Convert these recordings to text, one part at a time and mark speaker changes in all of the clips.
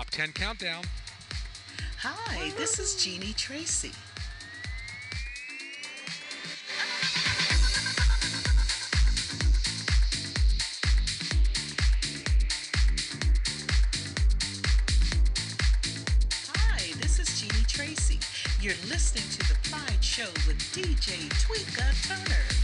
Speaker 1: Top 10 countdown.
Speaker 2: Hi, this is Jeanie Tracy. Hi, this is Jeanie Tracy. You're listening to The Pride Show with DJ Tweeka Turner.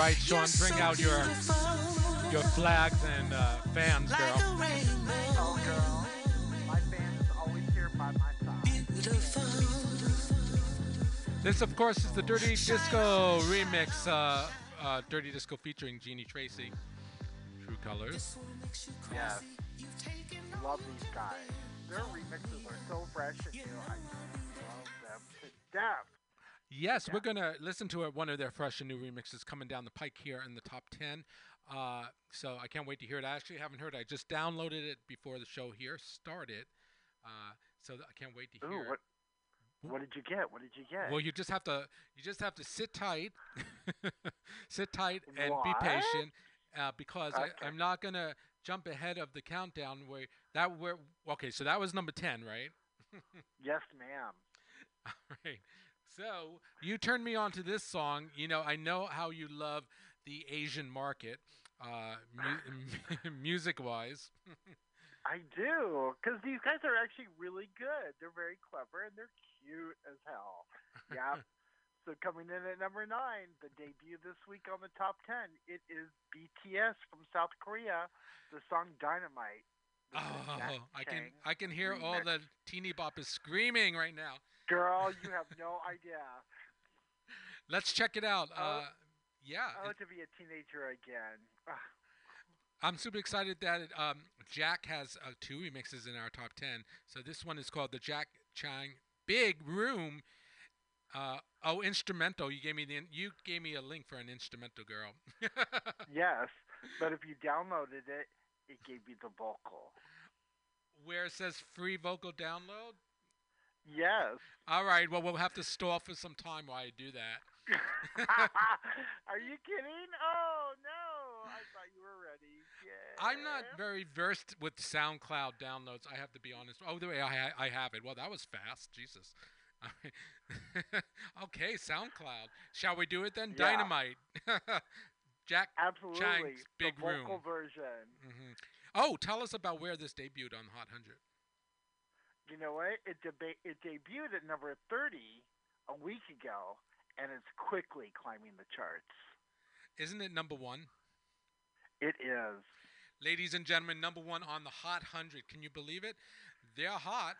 Speaker 1: Right, Sean, bring out your your flags and uh, fans, girl.
Speaker 3: Oh, girl. My band is always here by my side.
Speaker 1: This, of course, is the Dirty Disco remix. Uh, uh, Dirty Disco featuring Jeanie Tracy. True Colors.
Speaker 3: Yes. Love these guys. Their remixes are so fresh and new. I love them to death.
Speaker 1: Yes, we're gonna listen to it, one of their fresh and new remixes coming down the pike here in the top ten. Uh, so I can't wait to hear it. I actually haven't heard it. I just downloaded it before the show here started. Uh, so I can't wait to
Speaker 3: Ooh,
Speaker 1: hear. it.
Speaker 3: what, what did you get? What did you get?
Speaker 1: Well, you just have to you just have to sit tight, sit tight, and be patient, uh, because
Speaker 3: Okay.
Speaker 1: I, I'm not gonna jump ahead of the countdown. Where that where okay, so that was number ten, right?
Speaker 3: yes, ma'am.
Speaker 1: All right. So you turned me on to this song. You know, I know how you love the Asian market, uh, mu- music-wise.
Speaker 3: I do, because these guys are actually really good. They're very clever and they're cute as hell. Yeah. so coming in at number nine, the debut this week on the top ten, it is BTS from South Korea. The song Dynamite.
Speaker 1: Oh, I can I can hear all the teeny boppers screaming right now.
Speaker 3: Girl, you have no idea.
Speaker 1: Let's check it out.
Speaker 3: Oh.
Speaker 1: Uh, yeah,
Speaker 3: Oh,
Speaker 1: it-
Speaker 3: to be a teenager again. Ugh.
Speaker 1: I'm super excited that um, Jack has uh, two remixes in our top ten. So this one is called the Jack Chang Big Room. Uh, oh, instrumental. You gave me the you gave me a link for an instrumental, girl.
Speaker 3: Yes, but if you downloaded it, it gave you the vocal.
Speaker 1: Where it says free vocal download.
Speaker 3: Yes.
Speaker 1: All right. Well, we'll have to stall for some time while I do that.
Speaker 3: Are you kidding? Oh no! I thought you were ready. Yeah.
Speaker 1: I'm not very versed with SoundCloud downloads. I have to be honest. Oh, the way I I have it. Well, that was fast. Jesus. okay, SoundCloud. Shall we do it then?
Speaker 3: Yeah.
Speaker 1: Dynamite. Jack.
Speaker 3: Absolutely.
Speaker 1: Chang's Big
Speaker 3: the vocal
Speaker 1: Room.
Speaker 3: version.
Speaker 1: hmm Oh, tell us about where this debuted on Hot 100.
Speaker 3: You know what? It deba- it debuted at number 30 a week ago, and it's quickly climbing the charts.
Speaker 1: Isn't it number one?
Speaker 3: It is.
Speaker 1: Ladies and gentlemen, number one on the Hot 100. Can you believe it? They're hot.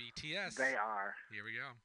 Speaker 1: BTS.
Speaker 3: They are.
Speaker 1: Here we go.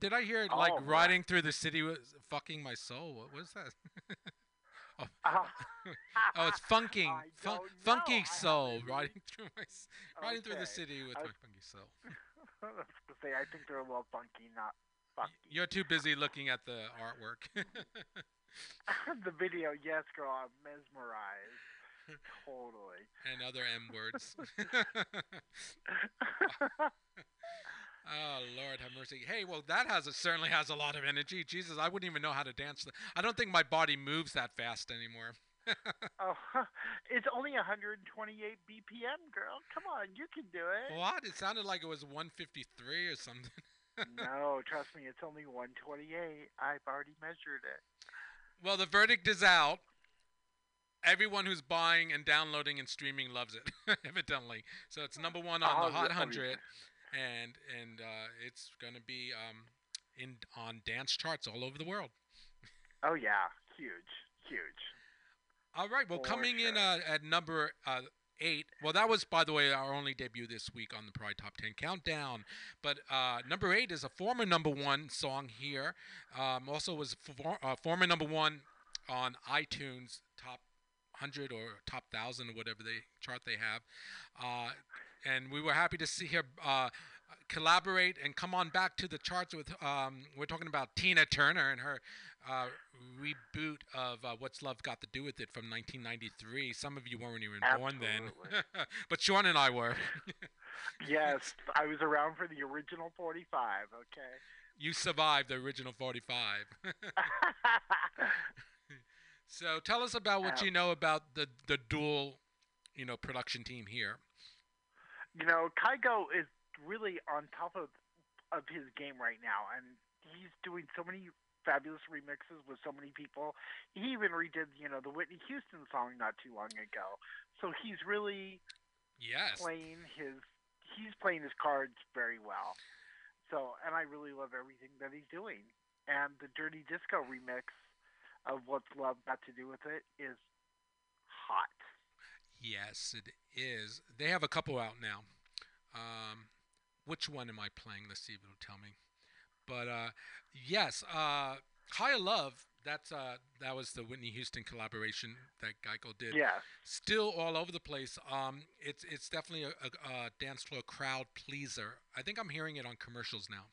Speaker 1: Did, I hear it like
Speaker 3: oh, right.
Speaker 1: riding through the city was fucking my soul? What was that? Oh. Uh-huh. oh, it's funking. Fun, funky
Speaker 3: know.
Speaker 1: Soul riding through my riding through the city with
Speaker 3: I
Speaker 1: my funky soul.
Speaker 3: I was gonna say I think they're a little funky, not funky.
Speaker 1: You're too busy looking at the artwork.
Speaker 3: the video, yes, girl, I'm mesmerized. totally.
Speaker 1: and other M words. Oh Lord, have mercy. Hey, well that has a, certainly has a lot of energy. Jesus, I wouldn't even know how to dance. I don't think my body moves that fast anymore.
Speaker 3: oh, it's only 128 BPM, girl. Come on, you can do it.
Speaker 1: What? It sounded like it was 153 or something.
Speaker 3: no, trust me, it's only 128. I've already measured it.
Speaker 1: Well, the verdict is out. Everyone who's buying and downloading and streaming loves it, evidently. So it's number one on
Speaker 3: Oh,
Speaker 1: the Hot
Speaker 3: yeah, I
Speaker 1: 100, and and uh, it's gonna be um, in on dance charts all over the world.
Speaker 3: Oh yeah, huge, huge.
Speaker 1: All right. Well,
Speaker 3: For
Speaker 1: coming in uh, at number uh, eight. Well, that was, by the way, our only debut this week on the Pride Top 10 Countdown. But uh, number eight is a former number one song here. Um, also was for, uh, former number one on iTunes Top 100 or Top 1000 or whatever they chart they have. And we were happy to see here uh, collaborate and come on back to the charts with. Um, we're talking about Tina Turner and her uh, reboot of uh, "What's Love Got to Do with It" from 1993. Some of you weren't even born then, but Sean and I were.
Speaker 3: yes, I was around for the original 45. Okay.
Speaker 1: You survived the original 45. so tell us about what
Speaker 3: Um,
Speaker 1: you know about the the dual, you know, production team here.
Speaker 3: You know, Kygo is really on top of of his game right now, and he's doing so many fabulous remixes with so many people. He even redid, you know, the Whitney Houston song not too long ago. So he's really
Speaker 1: Yes.
Speaker 3: playing his he's playing his cards very well. So, and I really love everything that he's doing. And the Dirty Disco remix of What's Love Got to Do with It is hot.
Speaker 1: Yes, it is. They have a couple out now. Um, which one am I playing? Let's see if it'll tell me. But uh, yes, uh, Higher Love. That's uh, that was the Whitney Houston collaboration that Kygo did.
Speaker 3: Yes.
Speaker 1: Still all over the place. Um, it's it's definitely a, a, a dance floor crowd pleaser. I think I'm hearing it on commercials now,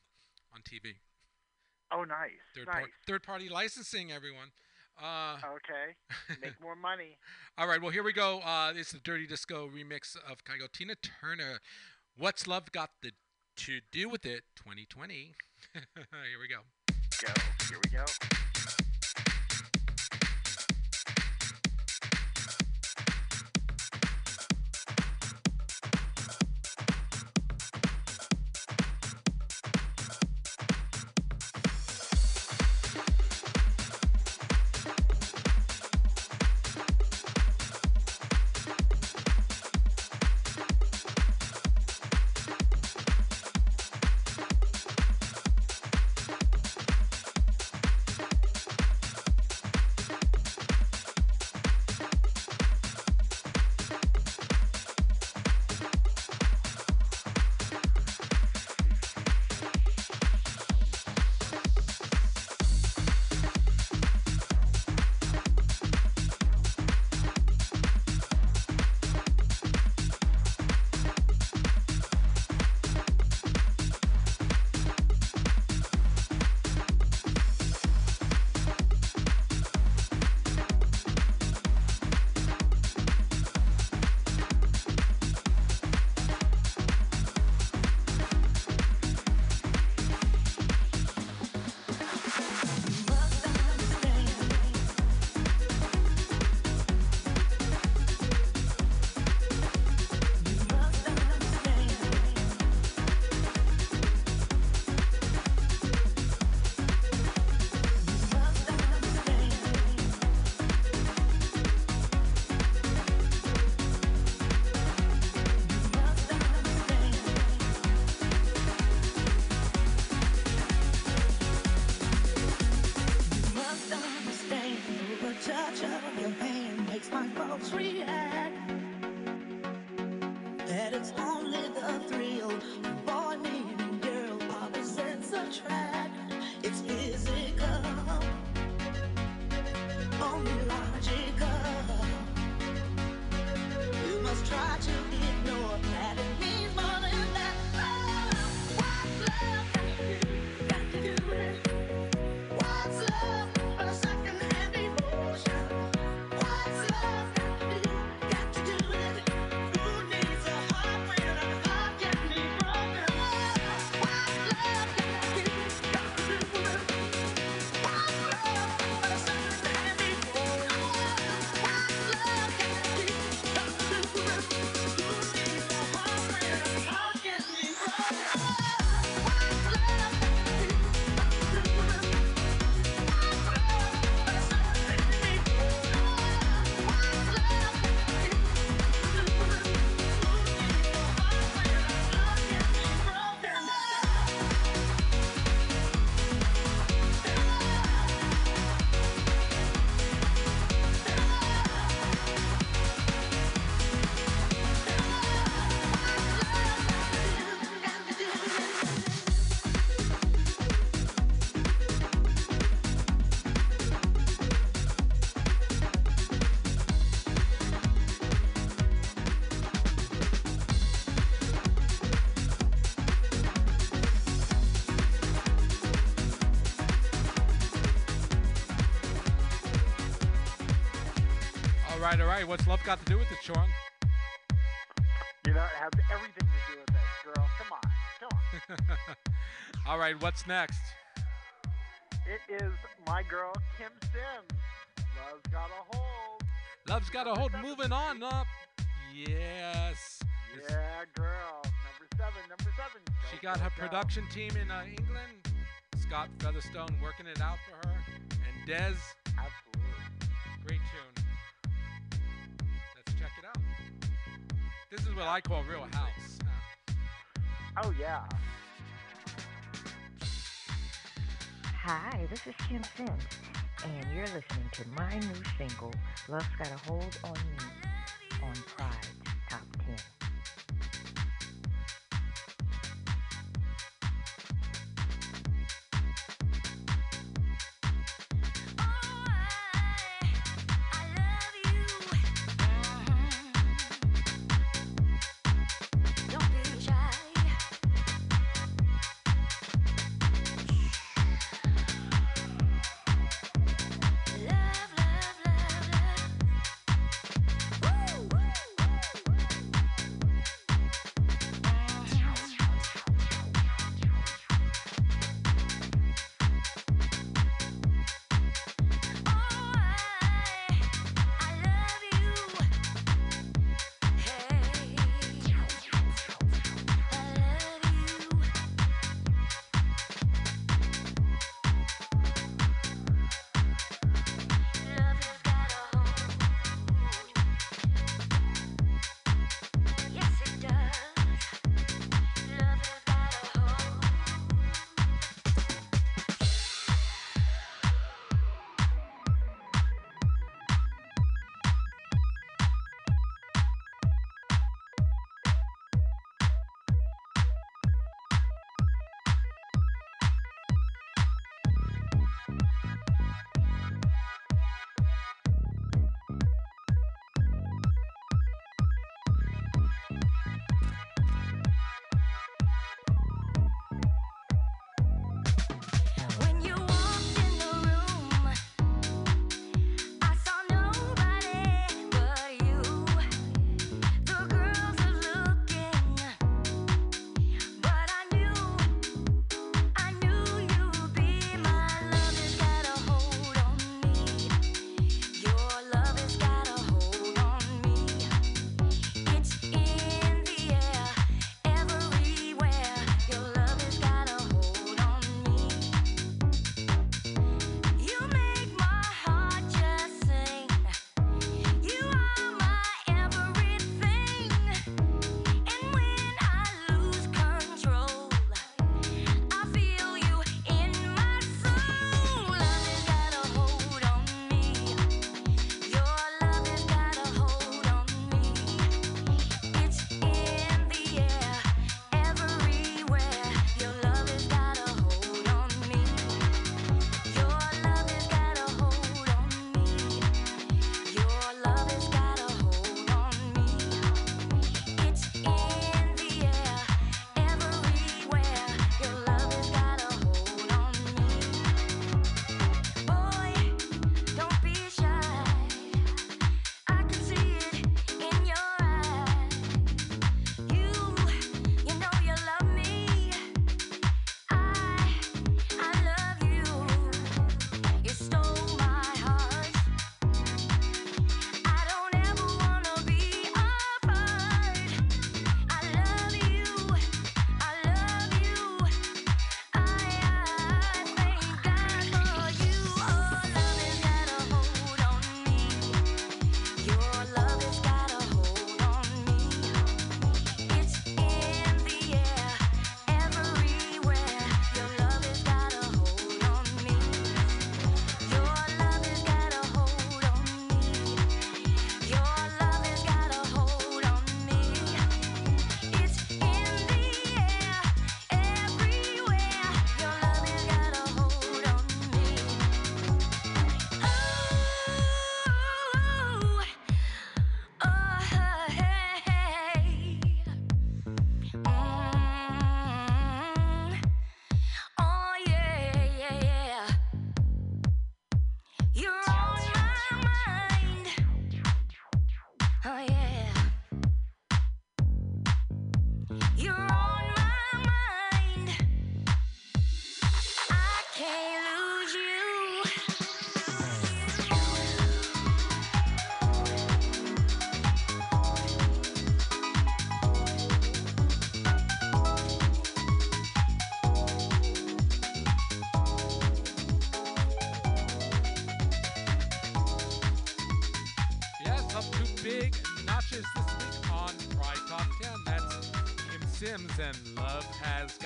Speaker 1: on TV.
Speaker 3: Oh, nice.
Speaker 1: Third
Speaker 3: nice.
Speaker 1: par- third party licensing, everyone. Uh,
Speaker 3: Okay. Make more money.
Speaker 1: All right, well, here we go. Uh, it's the Dirty Disco remix of Kygo Tina Turner. What's Love Got the, to Do with It 2020? here we go.
Speaker 3: Go. Here we go.
Speaker 1: Right, all right. What's love got to do with it, Sean?
Speaker 3: You know, it has everything to do with it, girl. Come on, come on.
Speaker 1: all right, what's next?
Speaker 3: It is my girl Kim Sims. Love's got a hold.
Speaker 1: Love's got a hold. Moving on up. Yes.
Speaker 3: Yeah, girl. Number seven. Number seven.
Speaker 1: She got
Speaker 3: go,
Speaker 1: her
Speaker 3: go.
Speaker 1: production team in uh, England. Scott Featherstone working it out for her. And Dez,
Speaker 3: Absolutely.
Speaker 1: great tune. This is what I call real house.
Speaker 3: Oh yeah.
Speaker 4: Hi, this is Kim Sims, and you're listening to my new single, Love's Got a Hold on Me, on Pride's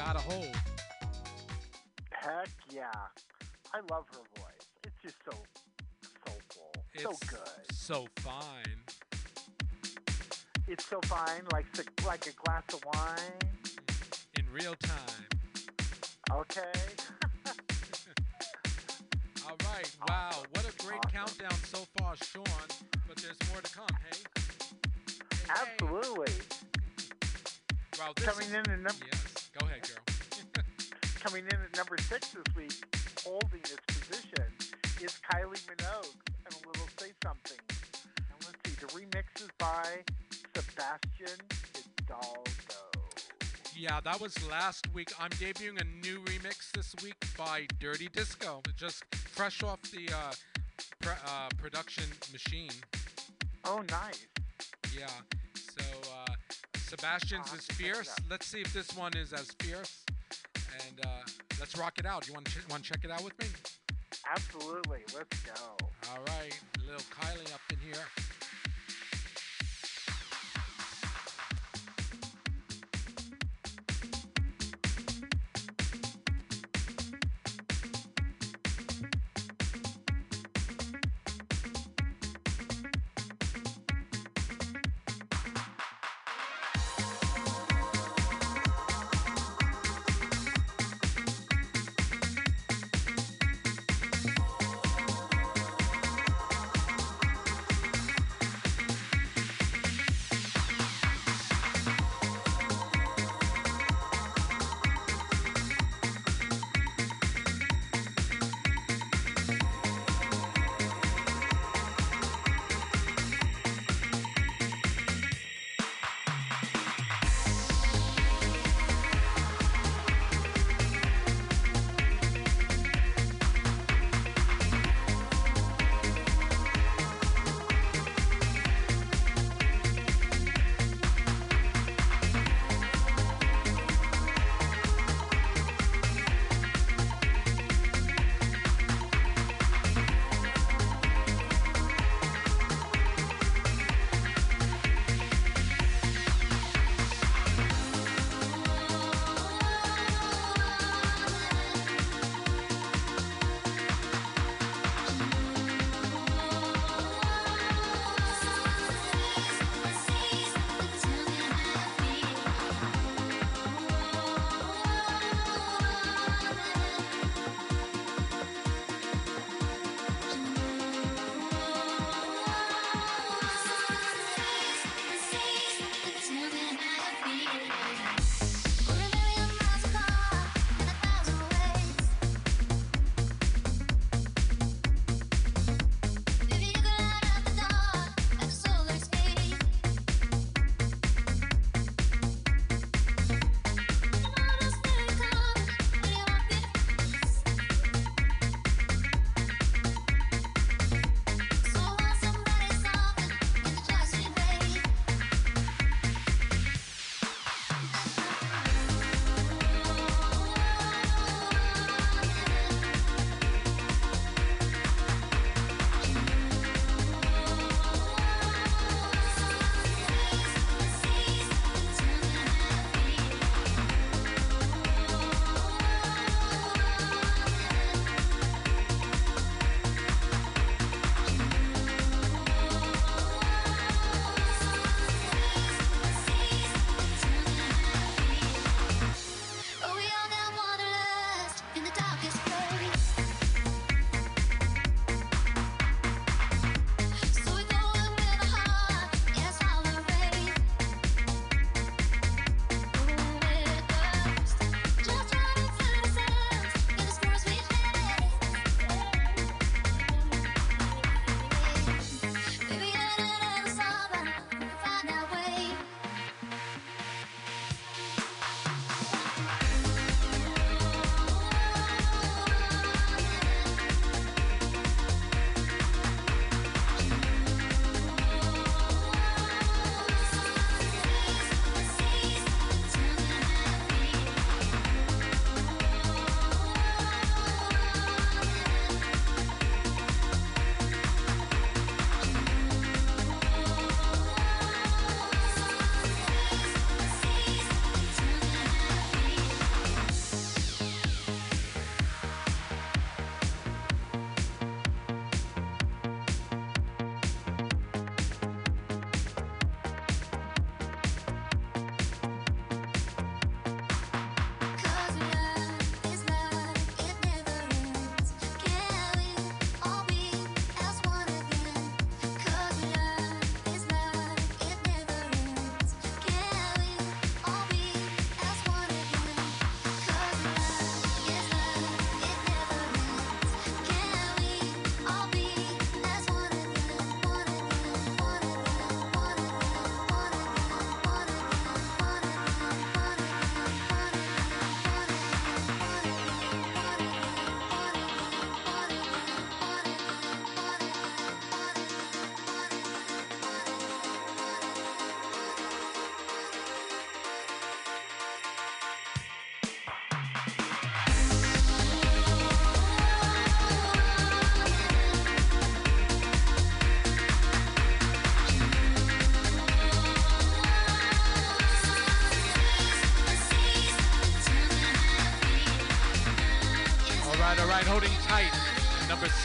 Speaker 1: Has Got a Hold.
Speaker 3: Heck yeah. I love her voice. It's just so soulful. so good.
Speaker 1: So fine.
Speaker 3: It's so fine, like like a glass of wine.
Speaker 1: In real time.
Speaker 3: Okay.
Speaker 1: All right. Wow.
Speaker 3: Awesome.
Speaker 1: What a great
Speaker 3: Awesome.
Speaker 1: countdown so far, Sean. But there's more to come, hey? Hey, hey.
Speaker 3: Absolutely.
Speaker 1: Wow, this
Speaker 3: Coming
Speaker 1: is-
Speaker 3: in at number
Speaker 1: Yes. Go ahead, girl.
Speaker 3: coming in at number six this week, holding its position, is Kylie Minogue and a little say something. And let's see, the remix is by Sebastian Hidalgo.
Speaker 1: Yeah, that was last week. I'm debuting a new remix this week by Dirty Disco. Just fresh off the uh, pr- uh, production machine.
Speaker 3: Oh, nice.
Speaker 1: Yeah. Sebastian's is
Speaker 3: to check it
Speaker 1: fierce. Let's see if this one is as fierce. And uh, let's rock it out. You want to ch- want to check it out with me?
Speaker 3: Absolutely. Let's go.
Speaker 1: All right, little Kylie up in here.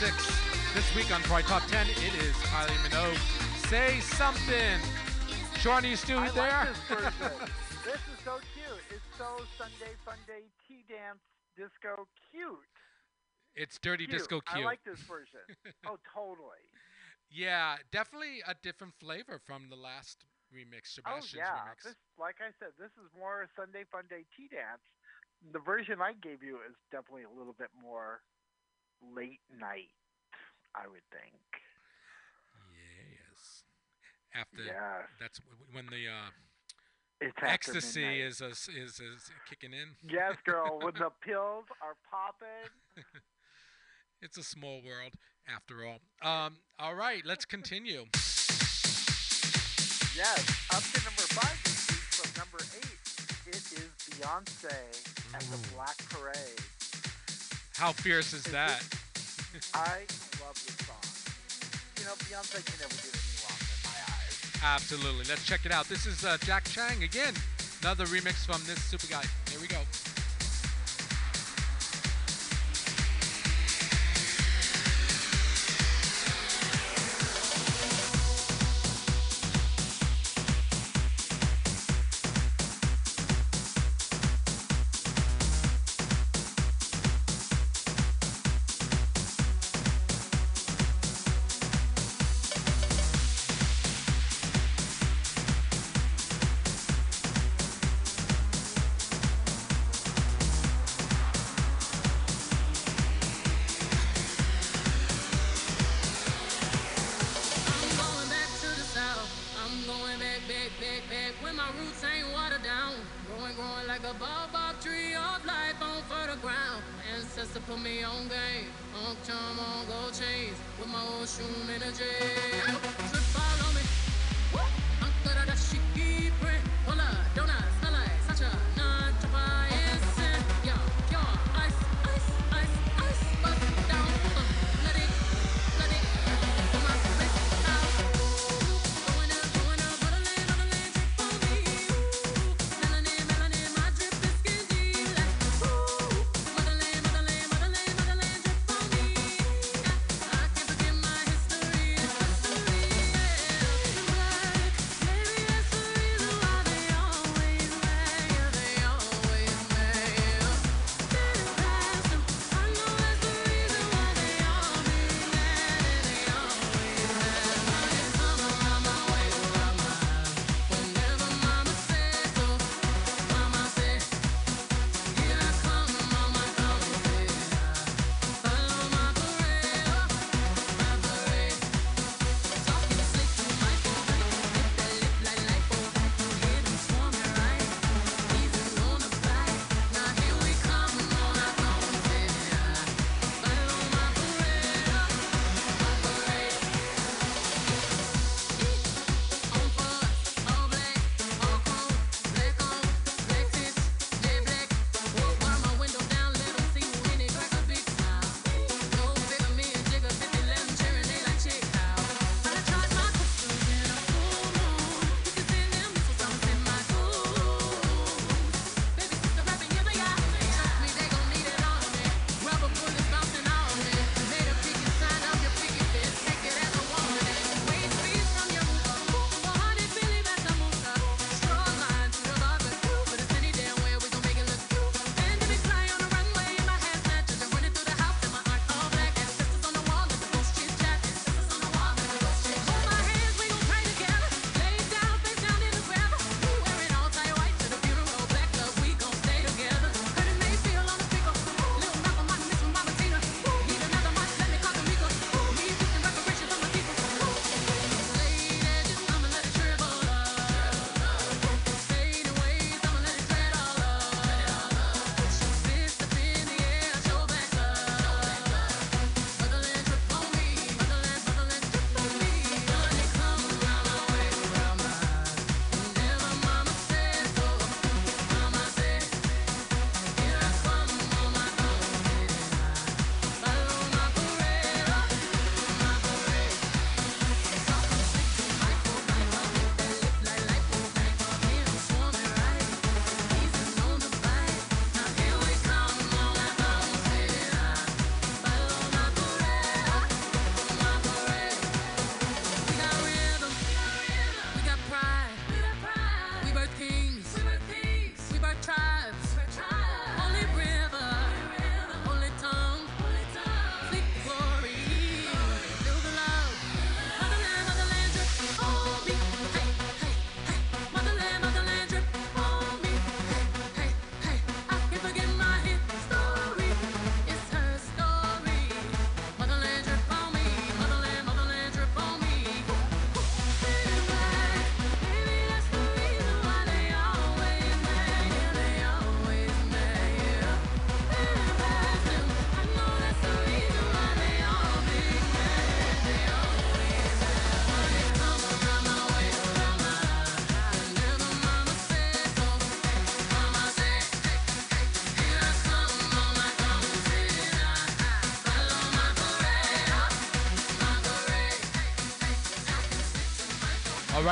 Speaker 5: Six this week on Pride Top 10, it is Kylie Minogue. Say something. Sean, are you still
Speaker 3: I
Speaker 5: there?
Speaker 3: like this this is so cute. It's so Sunday Funday tea dance disco cute.
Speaker 5: it's Dirty
Speaker 3: Cute.
Speaker 5: Disco cute.
Speaker 3: I like this version. oh, totally.
Speaker 5: yeah, definitely a different flavor from the last remix,
Speaker 3: Oh
Speaker 5: Sebastian's
Speaker 3: yeah.
Speaker 5: remix.
Speaker 3: This, like I said, this is more Sunday Funday tea dance. The version I gave you is definitely a little bit more late night. I would think.
Speaker 5: Yes. After
Speaker 3: yes.
Speaker 5: that's when the uh,
Speaker 3: It's
Speaker 5: ecstasy is, is is is kicking in.
Speaker 3: Yes, girl. when the pills are popping.
Speaker 5: It's a small world after all. Um, all right, let's continue.
Speaker 3: Yes, up to number five this week from number eight. It is Beyonce and the Black Parade.
Speaker 5: How fierce is that?
Speaker 3: I love this song. You know, Beyonce can never do anything wrong in my eyes.
Speaker 5: Absolutely. Let's check it out. This is uh, Jack Chang again. Another remix from this super guy. Here we go.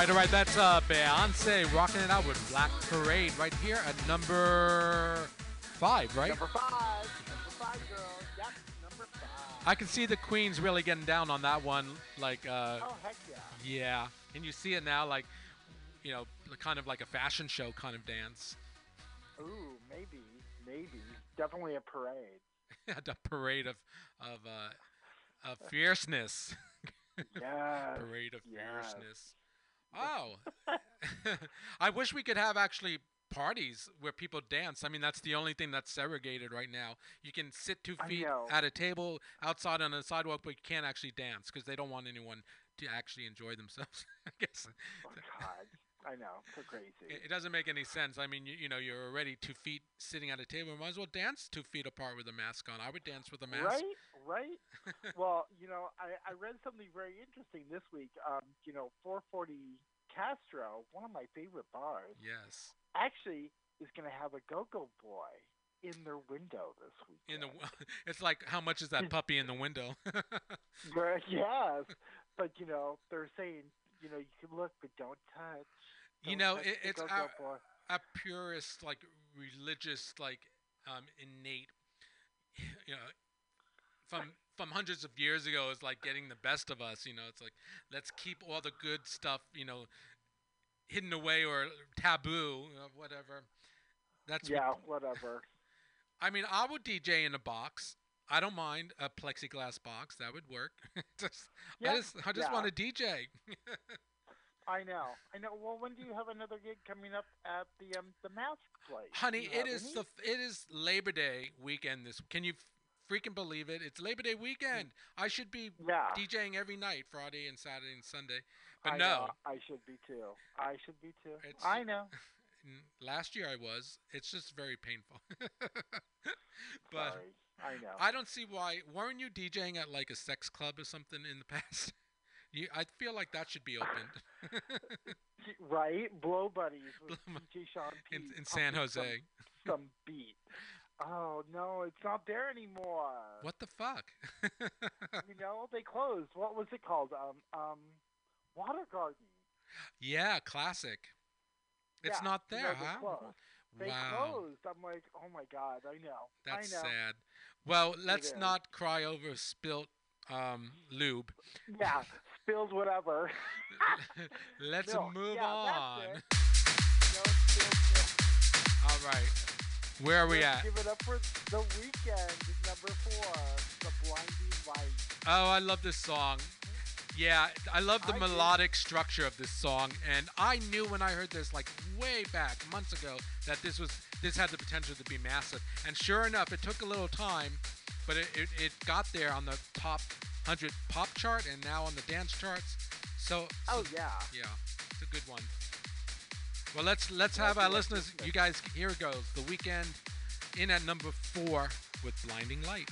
Speaker 1: Right, all right. That's uh, Beyonce rocking it out with Black Parade right here at number five, right?
Speaker 3: Number five. Number five, girl. Yep, number five.
Speaker 1: I can see the Queens really getting down on that one. Like, uh,
Speaker 3: Oh, heck yeah.
Speaker 1: yeah. And you see it now, like, you know, kind of like a fashion show kind of dance.
Speaker 3: Ooh, maybe. Maybe. Definitely a parade.
Speaker 1: Yeah, the parade of of uh, of fierceness.
Speaker 3: Yes.
Speaker 1: parade of
Speaker 3: yes.
Speaker 1: fierceness. Oh, I wish we could have actually parties where people dance. I mean, that's the only thing that's segregated right now. You can sit two feet at a table outside on a sidewalk, but you can't actually dance because they don't want anyone to actually enjoy themselves. I guess
Speaker 3: Oh, God. I know. So crazy.
Speaker 1: it, it doesn't make any sense. I mean, you, you know, you're already two feet sitting at a table. Might as well dance two feet apart with a mask on. I would dance with a mask.
Speaker 3: Right, right. well, you know, I, I read something very interesting this week. Um, you know, 440 Castro, one of my favorite bars,
Speaker 1: Yes.
Speaker 3: actually is going to have a go-go boy in their window this week.
Speaker 1: In the, it's like how much is that puppy in the window?
Speaker 3: yes, but you know, they're saying, you know, you can look but don't touch.
Speaker 1: You
Speaker 3: Don't
Speaker 1: know,
Speaker 3: touch
Speaker 1: it- it's
Speaker 3: boy.
Speaker 1: a purist, like religious, like um, innate, you know, from from hundreds of years ago is like getting the best of us. You know, it's like let's keep all the good stuff, you know, hidden away or taboo, or whatever. That's what-
Speaker 3: Yeah, whatever.
Speaker 1: I mean, I would DJ in a box. I don't mind a plexiglass box. That would work. just,
Speaker 3: Yeah,
Speaker 1: I just, I just
Speaker 3: yeah.
Speaker 1: want to DJ.
Speaker 3: I know. I know. Well, when do you have another gig coming up at the um the mask place?
Speaker 1: Honey, it is
Speaker 3: any?
Speaker 1: the it is Labor Day weekend. This can you freaking believe it? It's Labor Day weekend. I should be
Speaker 3: yeah.
Speaker 1: DJing every night, Friday and Saturday and Sunday. But
Speaker 3: I
Speaker 1: no,
Speaker 3: know, I should be too. I should be too.
Speaker 1: It's-
Speaker 3: I know.
Speaker 1: last year I was. It's just very painful. but
Speaker 3: Sorry. I know.
Speaker 1: I don't see why. Weren't you DJing at like a sex club or something in the past? You, I feel like that should be opened
Speaker 3: right? Blow buddies with
Speaker 1: Blow
Speaker 3: DJ Sean P.
Speaker 1: in, in San Jose.
Speaker 3: Some, some beat. Oh no, it's not there anymore.
Speaker 1: What the fuck?
Speaker 3: You know, they closed. What was it called? Um, um, Water Garden.
Speaker 1: yeah, classic. It's
Speaker 3: Yeah,
Speaker 1: not
Speaker 3: no,
Speaker 1: there,
Speaker 3: they
Speaker 1: huh?
Speaker 3: closed. They
Speaker 1: wow.
Speaker 3: closed. I'm like, oh my god, I know.
Speaker 1: That's
Speaker 3: I know.
Speaker 1: sad. Well, let's not cry over spilt um, lube.
Speaker 3: Yeah, spilled whatever.
Speaker 1: let's move
Speaker 3: Yeah,
Speaker 1: on.
Speaker 3: No, spilled milk.
Speaker 1: All right. Where are we
Speaker 3: Let's
Speaker 1: at?
Speaker 3: Give it up for the Weeknd, number four, the blinding light.
Speaker 1: Oh, I love this song. Yeah, I love the
Speaker 3: I do.
Speaker 1: melodic structure of this song, and I knew when I heard this like way back months ago that this was this had the potential to be massive. And sure enough, it took a little time, but it, it, it got there on the top 100 pop chart and now on the dance charts. So, oh, so
Speaker 3: Oh yeah.
Speaker 1: Yeah, it's a good one. Well, let's let's have our listeners. You guys, here it goes. The Weeknd in at number four with "Blinding Light."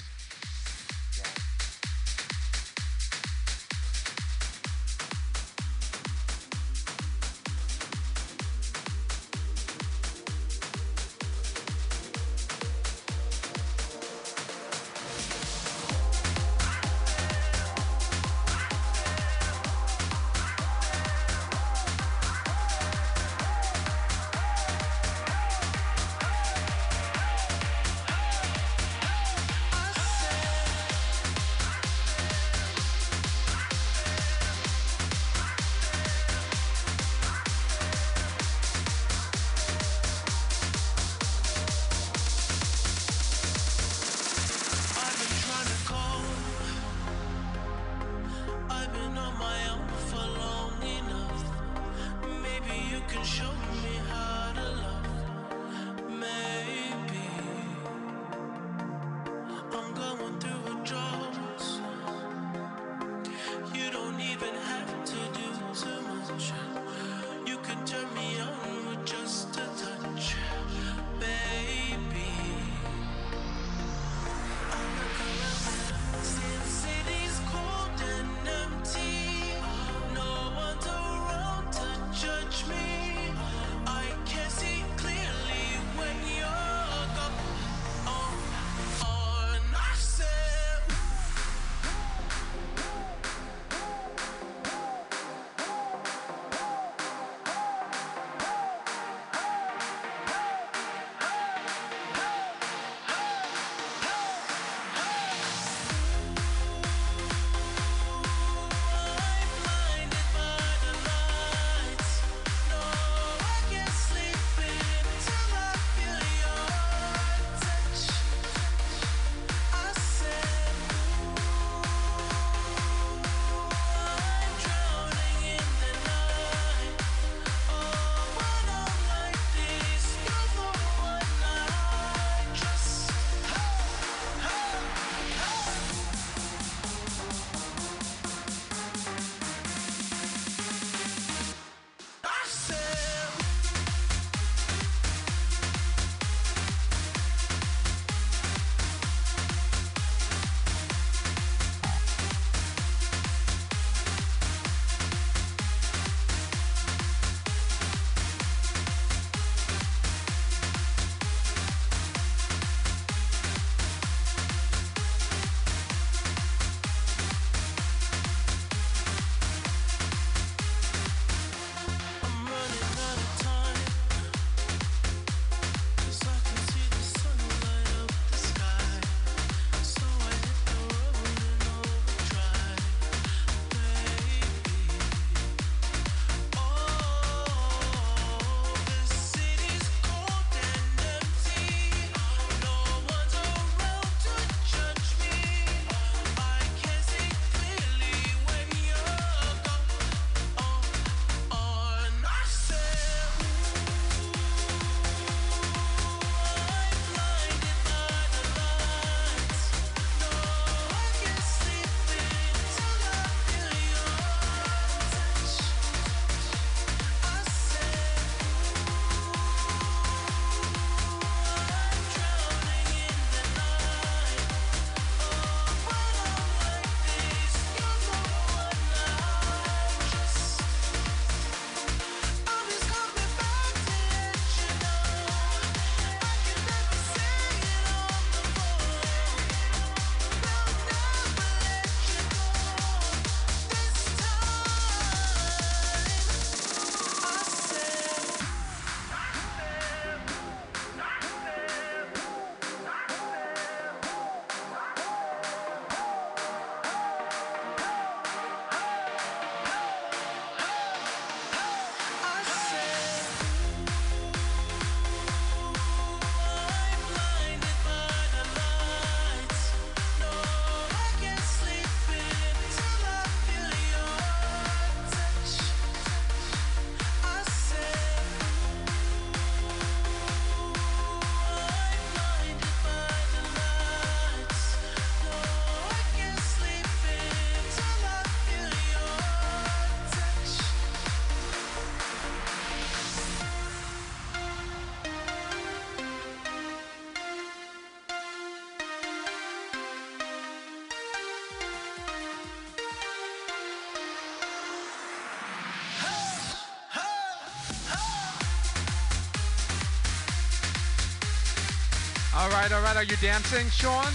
Speaker 1: All right, all right. Are you dancing, Sean?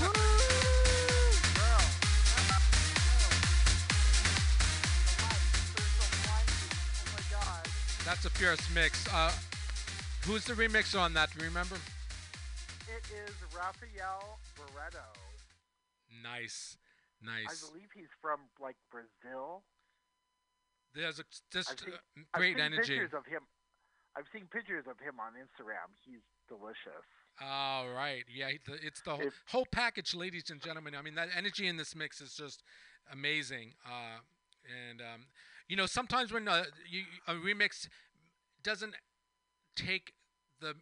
Speaker 3: Woo! Girl. My god.
Speaker 1: That's a fierce mix. Uh, who's the remix on that? Do you remember?
Speaker 3: It is Rafael Barreto.
Speaker 1: Nice, nice.
Speaker 3: I believe he's from like Brazil.
Speaker 1: There's a, just
Speaker 3: I've seen-
Speaker 1: uh,
Speaker 3: I've
Speaker 1: great
Speaker 3: seen
Speaker 1: energy.
Speaker 3: Pictures of him. I've seen pictures of him on Instagram. He's delicious.
Speaker 1: All right, yeah, the- it's the whole, whole package, ladies and gentlemen. I mean, that energy in this mix is just amazing. Uh, and um, you know, sometimes when uh, you, a remix doesn't take the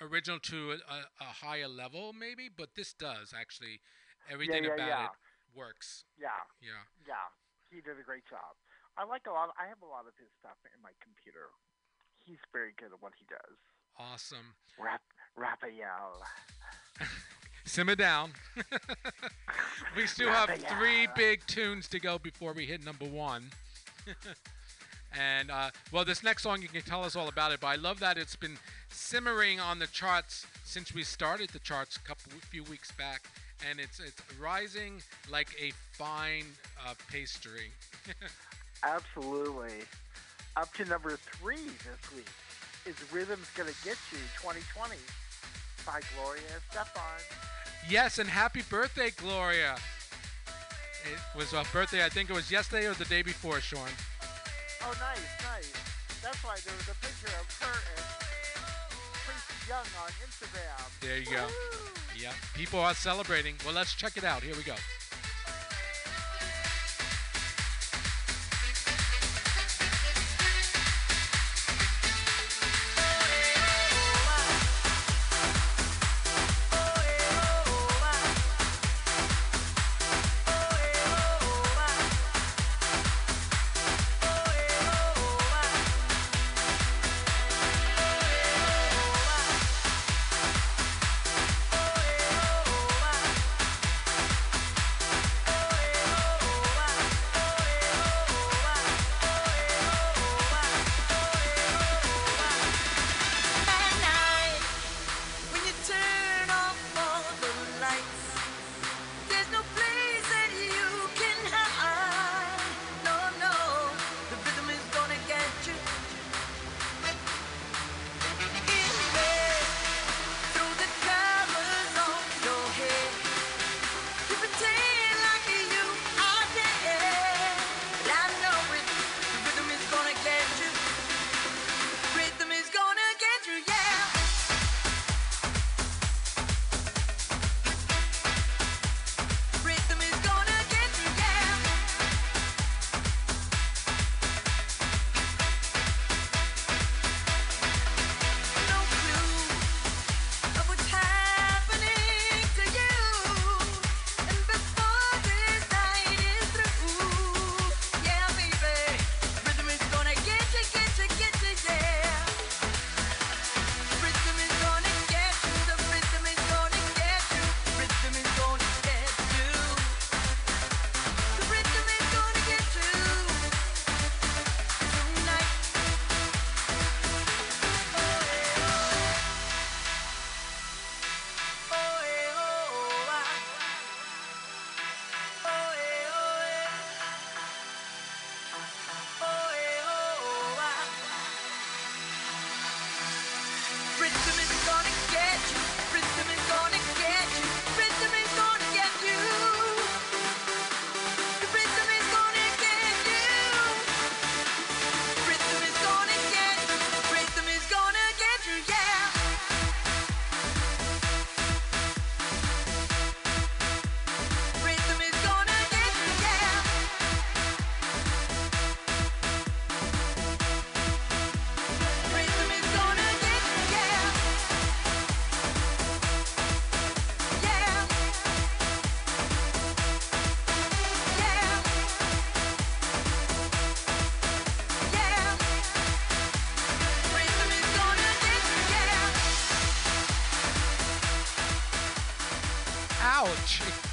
Speaker 1: original to a, a higher level, maybe, but this does actually. Everything
Speaker 3: yeah,
Speaker 1: about
Speaker 3: yeah.
Speaker 1: it works.
Speaker 3: Yeah,
Speaker 1: Yeah.
Speaker 3: yeah. He did a great job. I like a lot. I have a lot of his stuff in my computer. He's very good at what he does.
Speaker 1: Awesome.
Speaker 3: Rap, Raphael.
Speaker 1: Simmer down. we still have three big tunes to go before we hit number one. and uh, well, this next song you can tell us all about it. But I love that it's been simmering on the charts since we started the charts a couple few weeks back, and it's it's rising like a fine uh, pastry.
Speaker 3: Absolutely. Up to number three this week is Rhythm's Gonna Get You 2020 by Gloria Estefan.
Speaker 1: yes, and happy birthday, Gloria. It was a birthday. I think it was yesterday or the day before, Sean.
Speaker 3: Oh, nice, nice. That's why there was a picture of her and Prince Young on Instagram.
Speaker 1: There you go.
Speaker 3: Woo!
Speaker 1: Yeah, people are celebrating. Well, let's check it out. Here we go.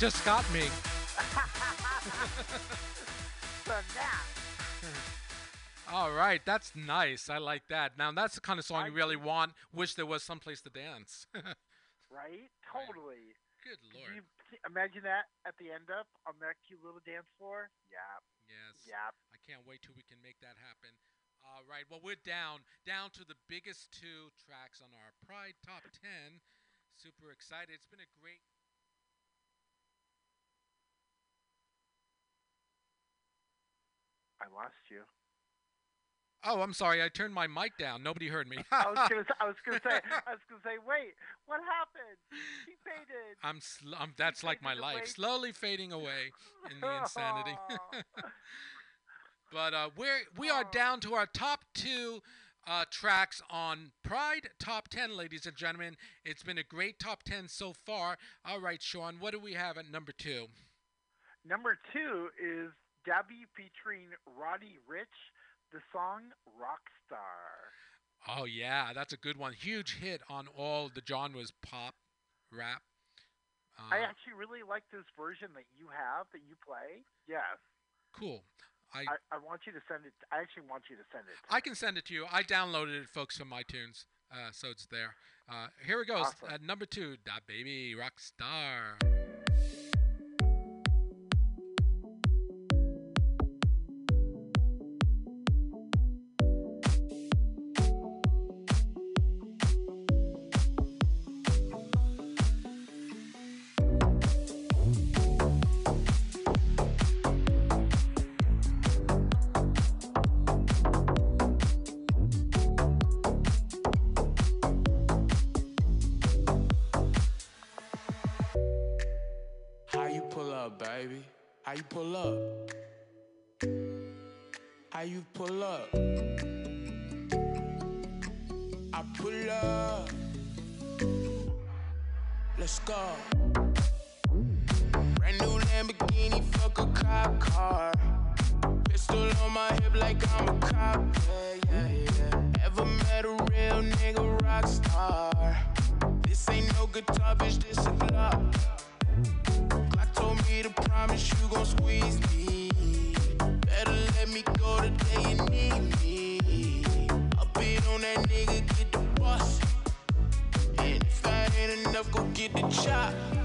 Speaker 1: Just got me. All right, that's nice. I like that. Now that's the kind of song you really want. Wish there was someplace to dance.
Speaker 3: right? Totally.
Speaker 1: Good lord.
Speaker 3: you imagine that at the end up on that cute little dance floor? Yeah,
Speaker 1: Yes.
Speaker 3: yeah.
Speaker 1: I can't wait till we can make that happen. All right. Well, we're down down to the biggest two tracks on our Pride Top 10. Super excited. It's been a great
Speaker 3: I lost you.
Speaker 1: Oh, I'm sorry. I turned my mic down. Nobody heard me.
Speaker 3: I was gonna, I was gonna say, I was gonna say, wait, what happened? He faded.
Speaker 1: I'm, sl- I'm that's like my
Speaker 3: faded away.
Speaker 1: life, slowly fading away in the insanity. But uh, we're we are down to our top two uh, tracks on Pride Top 10, ladies and gentlemen. It's been a great top 10 so far. All right, Sean, what do we have at number two?
Speaker 3: Number two is DaBaby featuring Roddy Ricch, the song Rockstar.
Speaker 1: Oh yeah, that's a good one. Huge hit on all the genres: pop, rap. Uh,
Speaker 3: I actually really like this version that you have that you play. Yes.
Speaker 1: cool. I,
Speaker 3: I, I want you to send it. I actually want you to send it.
Speaker 1: I can send it to you. I downloaded it, folks, from iTunes, uh, so it's there. Uh, here it goes.
Speaker 3: Awesome.
Speaker 1: At number two, DaBaby Rockstar.
Speaker 6: Guitar, bitch, this a Glock. Glock told me to promise you gon' squeeze me. Better let me go the day you need me. Up it on that nigga, get the bus. And if I ain't enough, go get the chop.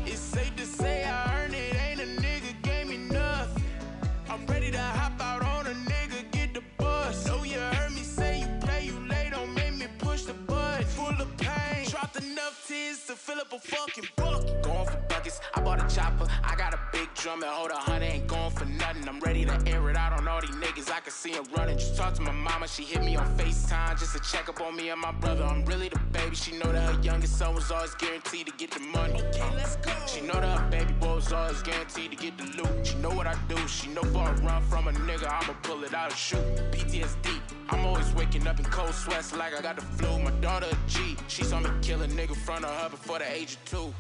Speaker 6: Fucking chopper. I got a big drum and hold a hundred, ain't going for nothing. I'm ready to air it out on all these niggas. I can see them running. Just talk to my mama, she hit me on FaceTime just to check up on me and my brother. I'm really the baby. She know that her youngest son was always guaranteed to get the money. Okay, let's go. She know that her baby boy was always guaranteed to get the loot. She know what I do. She know for a run from a nigga, I'ma pull it out and shoot. PTSD. I'm always waking up in cold sweats like I got the flu. My daughter a G. She saw me kill a nigga in front of her before the age of two.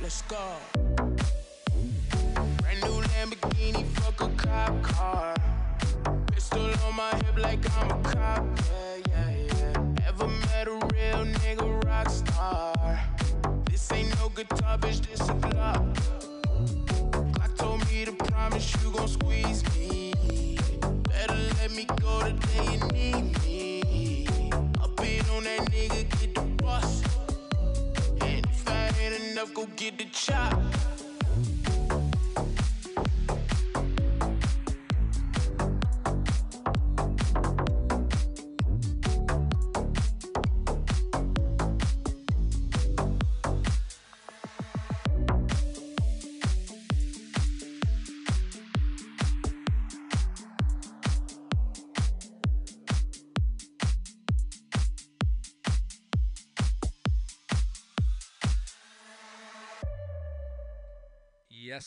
Speaker 6: Let's go. Brand new Lamborghini, fuck a cop car. Pistol on my hip like I'm a cop. Yeah, yeah, yeah. Ever met a real nigga rock star? This ain't no guitar, bitch, this a Glock. Glock told me to promise you gon' squeeze me. Better let me go the day you need me. Enough, go get the chop.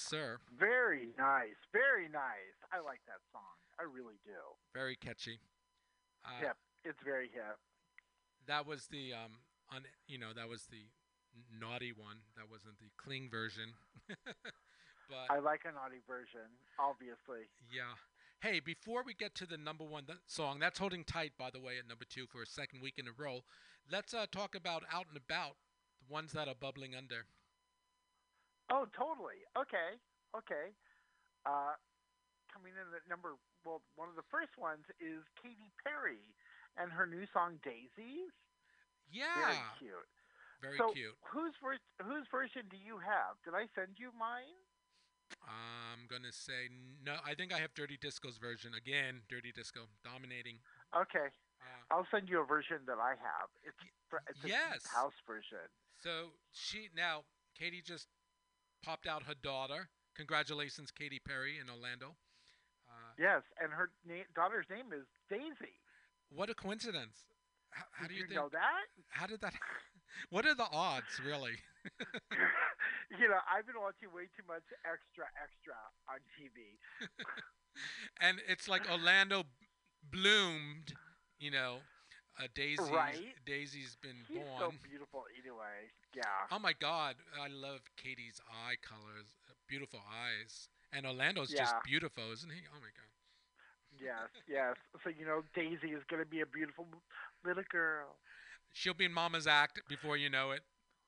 Speaker 1: Sir.
Speaker 3: Very nice. Very nice. I like that song. I really do.
Speaker 1: Very catchy. Uh,
Speaker 3: Yep. It's very hip.
Speaker 1: That was the um, un, you know, that was the naughty one. That wasn't the cling version. but
Speaker 3: I like a naughty version, obviously.
Speaker 1: Yeah. Hey, before we get to the number one th- song, that's holding tight, by the way, at number two for a second week in a row. Let's uh, talk about out and about, the ones that are bubbling under.
Speaker 3: Oh, totally. Okay. Okay. Uh, coming in at number, well, one of the first ones is Katy Perry and her new song Daisies.
Speaker 1: Yeah.
Speaker 3: Very cute.
Speaker 1: Very
Speaker 3: so
Speaker 1: cute.
Speaker 3: whose ver- whose version do you have? Did I send you mine?
Speaker 1: I'm gonna say no. I think I have Dirty Disco's version again. Dirty Disco dominating.
Speaker 3: Okay,
Speaker 1: Uh,
Speaker 3: I'll send you a version that I have. It's it's a
Speaker 1: yes.
Speaker 3: house version.
Speaker 1: so she now Katy just popped out her daughter. Congratulations, Katy Perry in Orlando. Uh,
Speaker 3: Yes, and her na- daughter's name is Daisy.
Speaker 1: what a coincidence! How, how
Speaker 3: Did
Speaker 1: do you,
Speaker 3: you
Speaker 1: think?
Speaker 3: know that?
Speaker 1: How did that? what are the odds, really?
Speaker 3: you know, I've been watching way too much extra extra on TV.
Speaker 1: and it's like Orlando bloomed, you know. Uh, Daisy,
Speaker 3: Right.
Speaker 1: Daisy's been
Speaker 3: He's
Speaker 1: born.
Speaker 3: so beautiful anyway. Yeah.
Speaker 1: Oh my God, I love Katy's eye colors, beautiful eyes, and Orlando's
Speaker 3: Yeah.
Speaker 1: just beautiful, isn't he? Oh my God.
Speaker 3: Yes, yes. So you know, Daisy is gonna be a beautiful little girl.
Speaker 1: She'll be in Mama's act before you know it,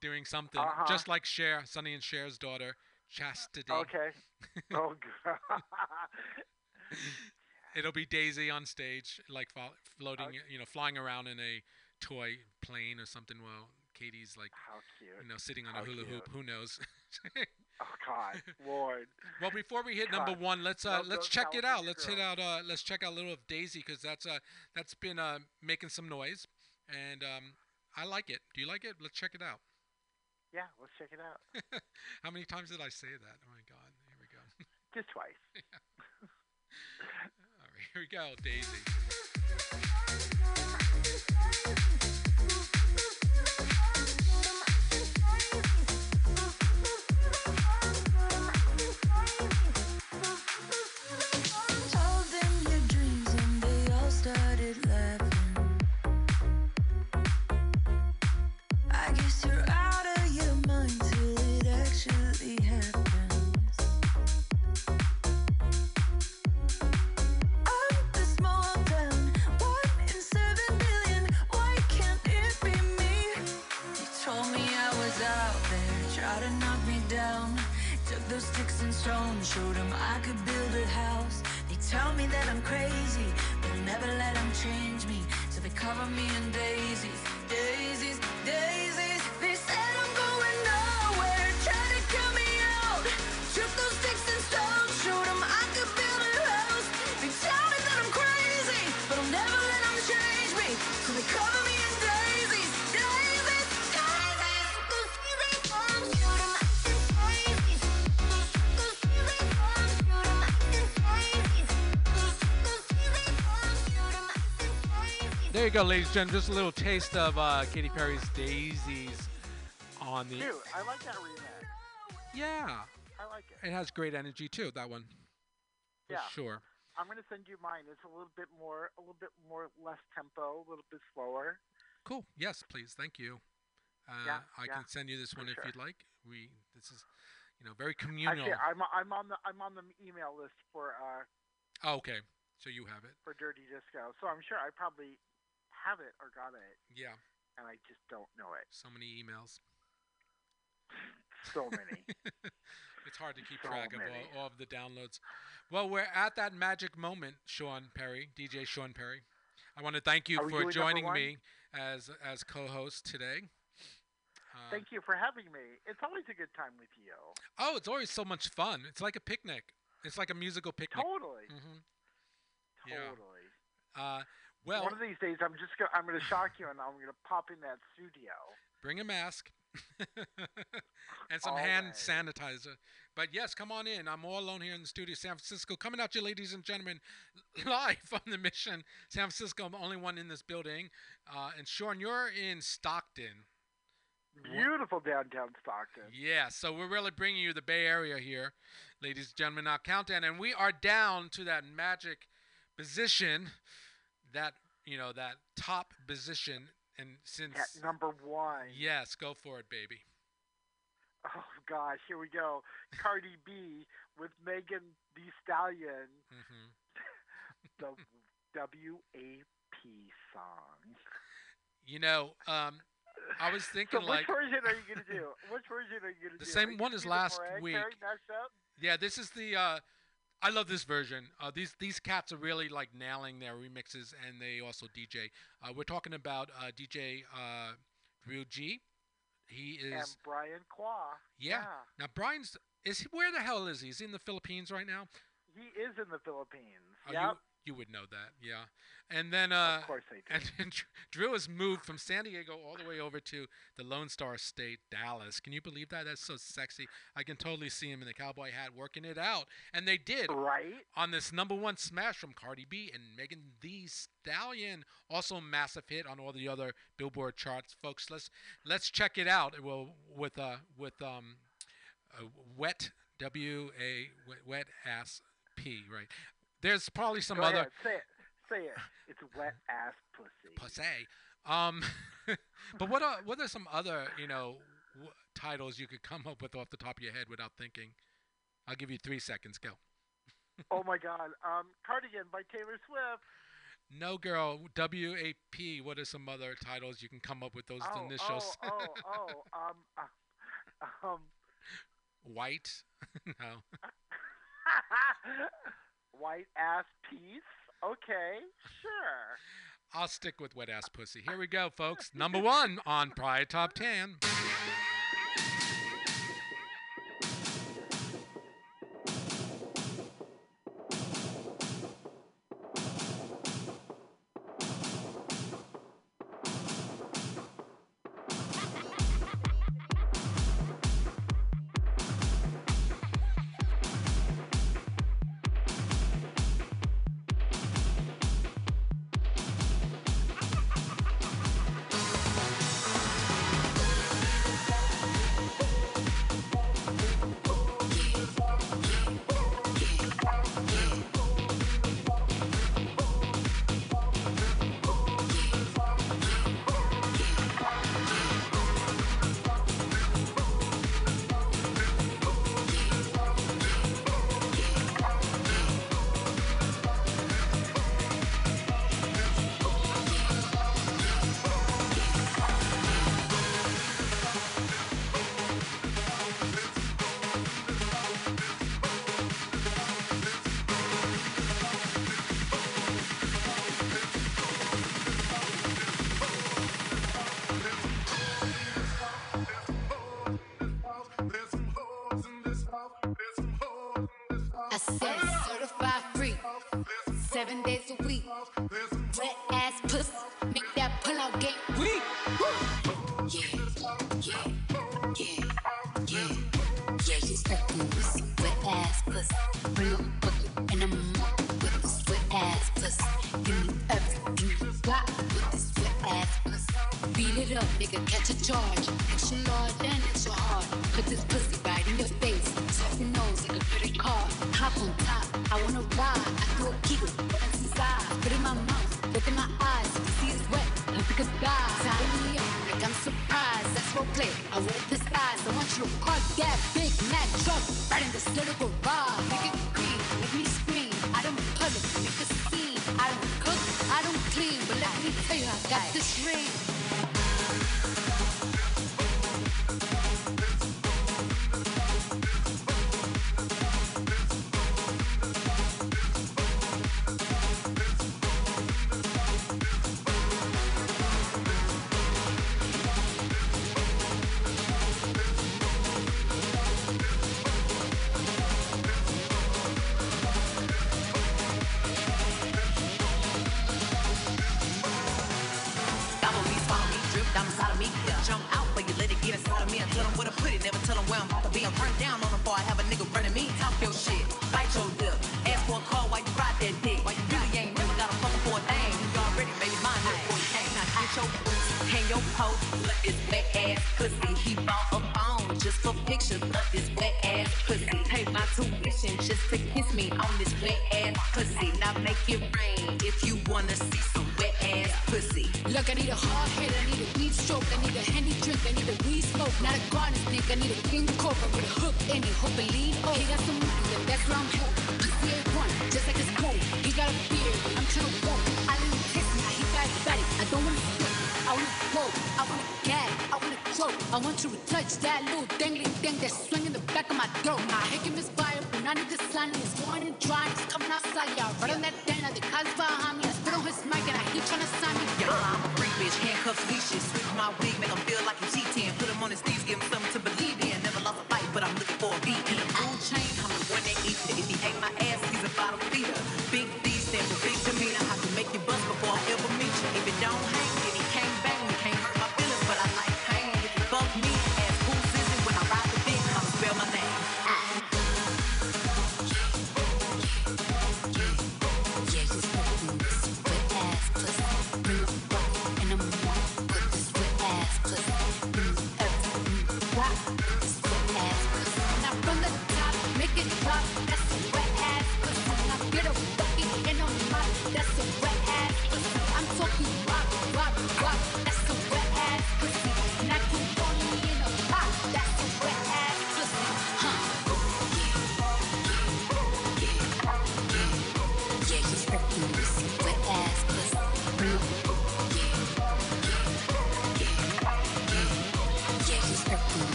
Speaker 1: doing something
Speaker 3: Uh-huh.
Speaker 1: just like Cher, Sonny and Cher's daughter, Chastity.
Speaker 3: Okay. oh God.
Speaker 1: It'll be Daisy on stage, like floating,
Speaker 3: Okay.
Speaker 1: you know, flying around in a toy plane or something. While Katy's like,
Speaker 3: How cute.
Speaker 1: you know, sitting on
Speaker 3: How
Speaker 1: a hula hoop. Who knows?
Speaker 3: Oh God, Lord.
Speaker 1: Well, before we hit number one, let's uh,
Speaker 3: Love
Speaker 1: let's check it out. Let's hit out uh, let's check out a little of Daisy because that's uh that's been uh making some noise, and um I like it. Do you like it? Let's check it out.
Speaker 3: Yeah, let's check it out.
Speaker 1: How many times did I say that? Oh my God! Here we go.
Speaker 3: Just twice.
Speaker 1: Here we go, Daisy.
Speaker 7: Sticks and stones, showed them I could build a house. They tell me that I'm crazy, but never let them change me. So they cover me in daisies, daisies, daisies.
Speaker 1: You go, ladies and gentlemen. Just a little taste of uh, Katy Perry's Daisies on the.
Speaker 3: Dude, I like that remix.
Speaker 1: Yeah,
Speaker 3: I like it.
Speaker 1: it has great energy too. That one, for
Speaker 3: Yeah.
Speaker 1: sure.
Speaker 3: I'm gonna send you mine. It's a little bit more, a little bit more less tempo, a little bit slower.
Speaker 1: Cool. Yes, please. Thank you. Uh,
Speaker 3: Yeah,
Speaker 1: I
Speaker 3: yeah,
Speaker 1: can send you this one if
Speaker 3: sure.
Speaker 1: you'd like. We this is, you know, very communal.
Speaker 3: Actually, I'm I'm on the I'm on the email list for uh
Speaker 1: oh, okay, so you have it.
Speaker 3: for Dirty Disco, so I'm sure I probably have it or got it,
Speaker 1: Yeah.
Speaker 3: and I just don't know it.
Speaker 1: So many emails.
Speaker 3: So many.
Speaker 1: It's hard to keep
Speaker 3: So
Speaker 1: track of all, all of the downloads. Well, we're at that magic moment, Sean Perry, DJ Sean Perry. I want to thank you
Speaker 3: Are
Speaker 1: for joining me as as co-host today. Uh,
Speaker 3: Thank you for having me. It's always a good time with you.
Speaker 1: Oh, it's always so much fun. It's like a picnic. It's like a musical picnic.
Speaker 3: Totally.
Speaker 1: Mm-hmm. Yeah.
Speaker 3: Totally.
Speaker 1: Uh, well,
Speaker 3: One of these days, I'm just gonna I'm gonna shock you, and I'm gonna pop in that studio.
Speaker 1: bring a mask and some
Speaker 3: All
Speaker 1: hand
Speaker 3: right.
Speaker 1: sanitizer. But yes, come on in. I'm all alone here in the studio, San Francisco. Coming at you, ladies and gentlemen, live from the Mission, San Francisco. I'm the only one in this building. Uh, and Sean, you're in Stockton.
Speaker 3: Beautiful downtown Stockton.
Speaker 1: Yeah, so we're really bringing you the Bay Area here, ladies and gentlemen. Now, countdown, and we are down to that magic position, that you know, that top position. And since
Speaker 3: At number one.
Speaker 1: yes, go for it, baby.
Speaker 3: Oh gosh, here we go. Cardi B with Megan the Stallion,
Speaker 1: hmm
Speaker 3: the WAP song.
Speaker 1: You know, um, I was thinking
Speaker 3: So
Speaker 1: thinking
Speaker 3: which
Speaker 1: like,
Speaker 3: version are you gonna do? Which version are you gonna
Speaker 1: The
Speaker 3: do? The same
Speaker 1: one as last week. Yeah, this is the. Uh, I love this version. Uh, these these cats are really like nailing their remixes, and they also DJ. Uh, we're talking about uh, DJ uh, Drew G. He is and
Speaker 3: Brian Qua.
Speaker 1: Yeah. yeah. Now Brian's is he, where the hell is he? He's in the Philippines right now.
Speaker 3: He is in the Philippines.
Speaker 1: Are
Speaker 3: yep.
Speaker 1: You would know that, yeah. And then, uh,
Speaker 3: of course, I do.
Speaker 1: And, and Drew has moved from San Diego all the way over to the Lone Star State, Dallas. Can you believe that? That's so sexy. I can totally see him in the cowboy hat working it out, and they did
Speaker 3: right
Speaker 1: on this number one smash from Cardi B and Megan Thee Stallion. Also, massive hit on all the other Billboard charts, folks. Let's let's check it out. Well, with uh with um, a wet W A wet ass P right there's probably some
Speaker 3: Go
Speaker 1: other.
Speaker 3: Ahead, say it. Say it. It's wet ass pussy.
Speaker 1: Pussy. Um, but what are what are some other you know w- titles you could come up with off the top of your head without thinking? I'll give you three seconds. Go.
Speaker 3: oh my God. Um, Cardigan by Taylor Swift.
Speaker 1: No girl. WAP. What are some other titles you can come up with those
Speaker 3: oh,
Speaker 1: initials?
Speaker 3: oh, oh, oh. Um, uh, um.
Speaker 1: White. no.
Speaker 3: White ass piece. Okay, sure.
Speaker 1: I'll stick with wet ass pussy. Here we go, folks. Number one on Pride Top
Speaker 8: 10.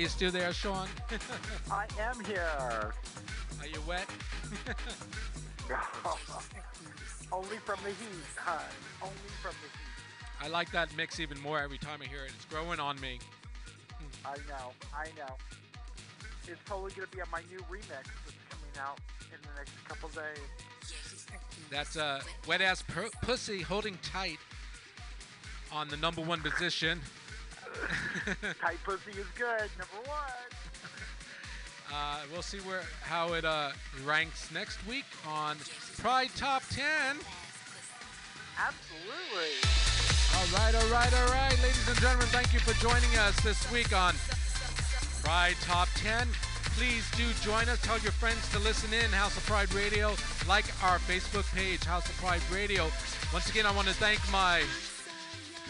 Speaker 8: You
Speaker 1: still there, Sean?
Speaker 2: I am here.
Speaker 1: Are you wet?
Speaker 2: Only from the heat, huh? Only from the heat.
Speaker 1: I like that mix even more every time I hear it. It's growing on me.
Speaker 2: I know, I know. It's totally gonna be on my new remix that's coming out in the next couple days.
Speaker 1: That's uh, wet ass per- pussy holding tight on the number one position.
Speaker 2: Tight pussy is good, number one.
Speaker 1: Uh, we'll see where how it uh, ranks next week on Pride Top 10.
Speaker 2: Absolutely.
Speaker 1: All right, all right, all right, ladies and gentlemen, thank you for joining us this week on Pride Top 10. Please do join us. Tell your friends to listen in House of Pride Radio. Like our Facebook page, House of Pride Radio. Once again, I want to thank my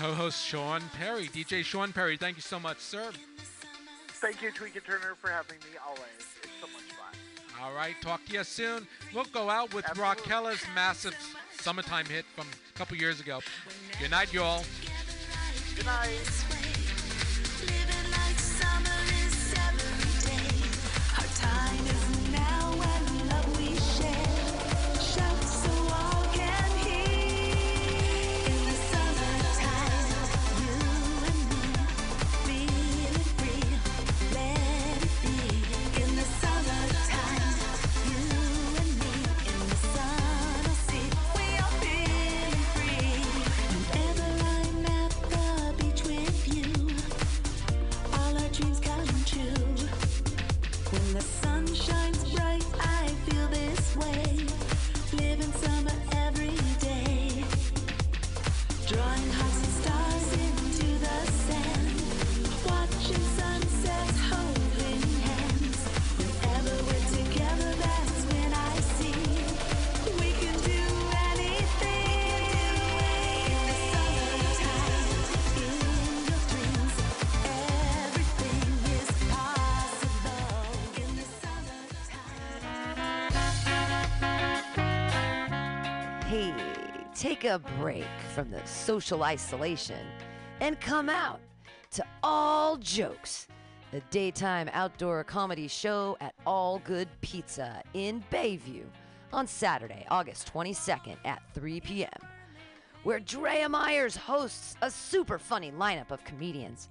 Speaker 1: co-host Sean Perry, DJ Sean Perry. Thank you so much, sir.
Speaker 2: Thank you, Tweaker Turner, for having me always. It's so much fun.
Speaker 1: All right, talk to you soon. We'll go out with Rockella's massive summertime hit from a couple years ago. Good night, y'all.
Speaker 2: Good night.
Speaker 9: A break from the social isolation and come out to All Jokes, the daytime outdoor comedy show at All Good Pizza in Bayview on Saturday, August 22nd at 3 p.m., where Drea Myers hosts a super funny lineup of comedians.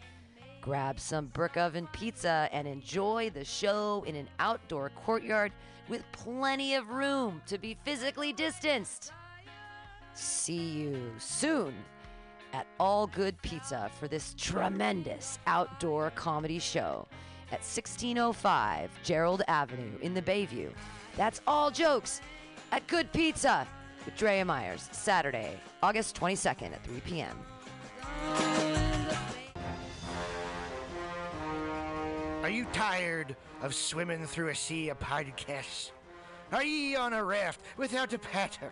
Speaker 9: Grab some brick oven pizza and enjoy the show in an outdoor courtyard with plenty of room to be physically distanced. See you soon at All Good Pizza for this tremendous outdoor comedy show at 1605 Jerrold Avenue in the Bayview. That's all jokes at Good Pizza with Drea Myers, Saturday, August 22nd at 3 p.m.
Speaker 10: Are you tired of swimming through a sea of podcasts? Are ye on a raft without a paddle?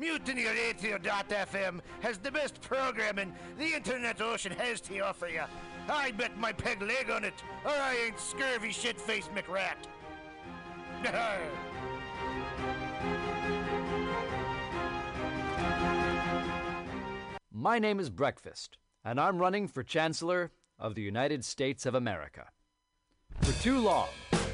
Speaker 10: MutinyRadio.fm has the best programming the internet ocean has to offer you. I bet my peg leg on it, or I ain't scurvy shit-faced McRat.
Speaker 11: My name is Breakfast, and I'm running for Chancellor of the United States of America. For too long,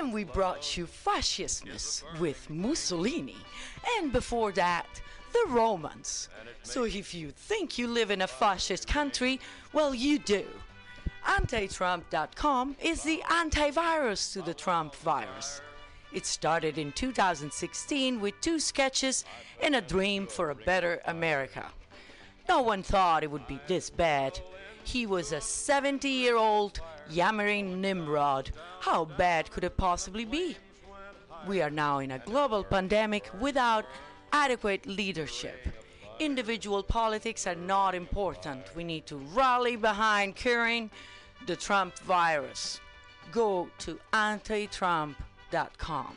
Speaker 12: and we brought you fascismus with Mussolini, and before that, the Romans. So if you think you live in a fascist country, well, you do. Antitrump.com is the antivirus to the Trump virus. It started in 2016 with two sketches and a dream for a better America. No one thought it would be this bad. He was a 70 year old yammering Nimrod. How bad could it possibly be? We are now in a global pandemic without adequate leadership. Individual politics are not important. We need to rally behind curing the Trump virus. Go to antitrump.com.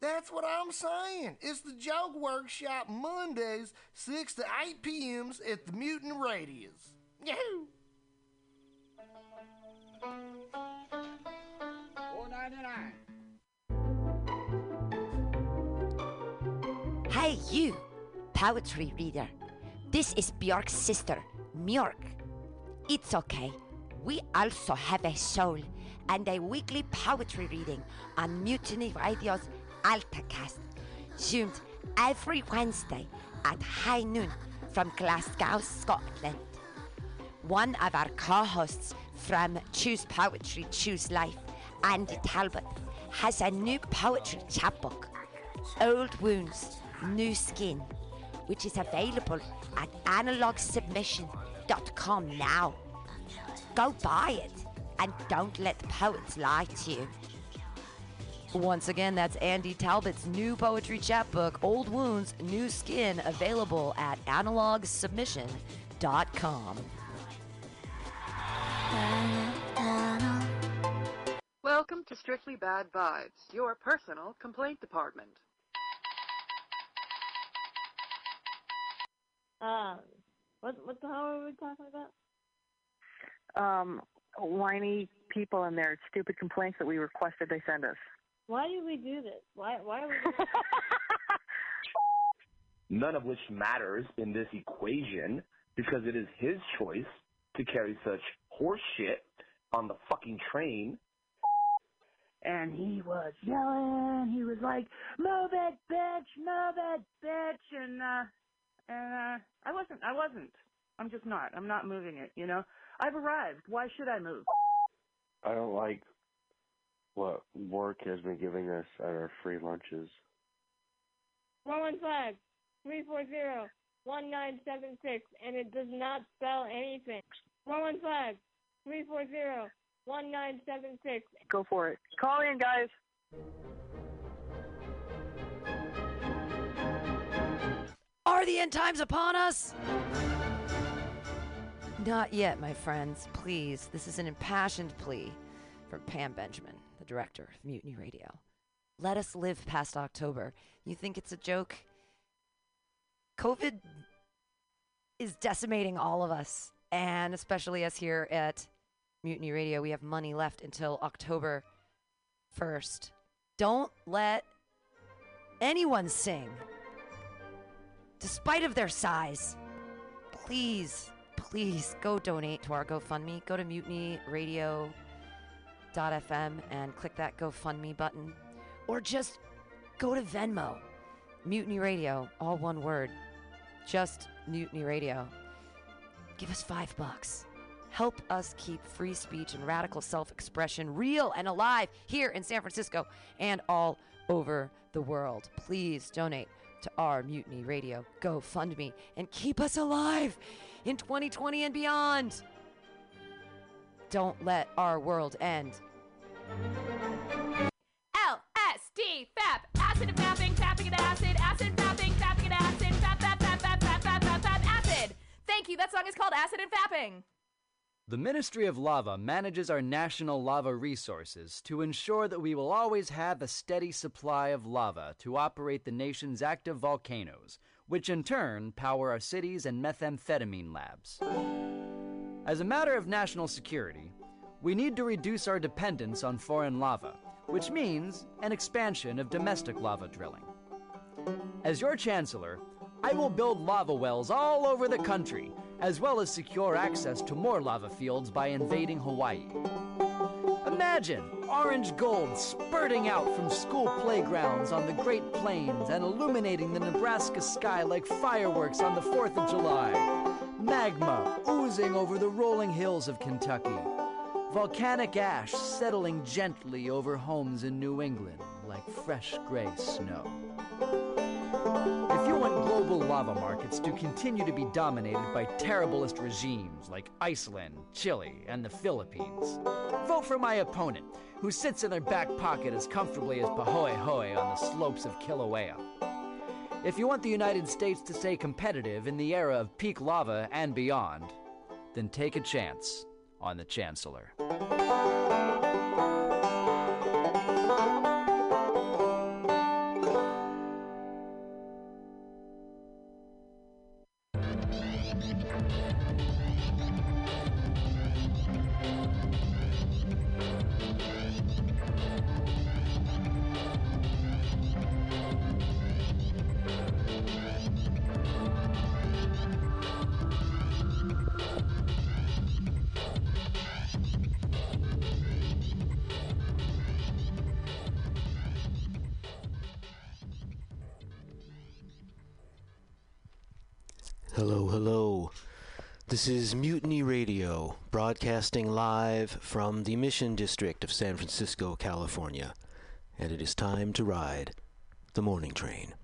Speaker 10: That's what I'm saying. It's the Joke Workshop Mondays, 6 to 8 p.m.s at the Mutant Radius. Yahoo!
Speaker 13: Hey, you, poetry reader. This is Bjork's sister, Mjork. It's okay. We also have a soul and a weekly poetry reading on Mutiny Radio's AltaCast, zoomed every Wednesday at high noon from Glasgow, Scotland. One of our co hosts from Choose Poetry, Choose Life, Andy Talbot, has a new poetry chapbook, Old Wounds, New Skin, which is available at analogsubmission.com now. Go buy it and don't let the poets lie to you.
Speaker 9: Once again, that's Andy Talbot's new poetry chapbook, Old Wounds, New Skin, available at analogsubmission.com.
Speaker 14: Welcome to Strictly Bad Vibes, your personal complaint department.
Speaker 15: Um, what what the hell are we talking about?
Speaker 16: um, whiny people and their stupid complaints that we requested they send us.
Speaker 15: Why did we do this? Why why are we?
Speaker 17: none of which matters in this equation because it is his choice to carry such horse shit on the fucking train.
Speaker 18: and he was yelling. He was like, "Move it, bitch! Move it, bitch!" And uh, and uh, I wasn't. I wasn't. I'm just not. I'm not moving it. You know, I've arrived. Why should I move?
Speaker 19: I don't like what work has been giving us at our free lunches.
Speaker 15: One one five three four zero one nine seven six, and it does not spell anything. One one five three four zero one nine seven six.
Speaker 16: Go for it. Call in, guys.
Speaker 9: Are the end times upon us? Not yet, my friends. Please, this is an impassioned plea from Pam Benjamin, the director of Mutiny Radio. Let us live past October. You think it's a joke? COVID is decimating all of us, and especially us here at Mutiny Radio. We have money left until October 1st. Don't let anyone sing, despite of their size. Please, please go donate to our GoFundMe. Go to mutinyradio.fm and click that GoFundMe button. Or just go to Venmo. Mutiny Radio, all one word. Just Mutiny Radio. Give us five bucks. Help us keep free speech and radical self expression real and alive here in San Francisco and all over the world. Please donate to our Mutiny Radio GoFundMe and keep us alive in 2020 and beyond. Don't let our world end.
Speaker 20: LSD, FAP, acid and fapping, fapping and acid, acid, fapping, fapping and acid, fap, fap, fap, fap, fap, fap, fap, fap, acid. Thank you. That song is called Acid and Fapping.
Speaker 11: The Ministry of Lava manages our national lava resources to ensure that we will always have a steady supply of lava to operate the nation's active volcanoes, which in turn power our cities and methamphetamine labs. As a matter of national security, we need to reduce our dependence on foreign lava, which means an expansion of domestic lava drilling. As your chancellor, I will build lava wells all over the country, as well as secure access to more lava fields by invading Hawaii. Imagine orange gold spurting out from school playgrounds on the Great Plains and illuminating the Nebraska sky like fireworks on the 4th of July. Magma oozing over the rolling hills of Kentucky. Volcanic ash settling gently over homes in New England like fresh gray snow. If you want global lava markets to continue to be dominated by terriblest regimes like Iceland, Chile, and the Philippines, vote for my opponent, who sits in their back pocket as comfortably as Pahoehoe on the slopes of Kilauea. If you want the United States to stay competitive in the era of peak lava and beyond, then take a chance on the Chancellor.
Speaker 21: This is Mutiny Radio, broadcasting live from the Mission District of San Francisco, California. And it is time to ride the morning train.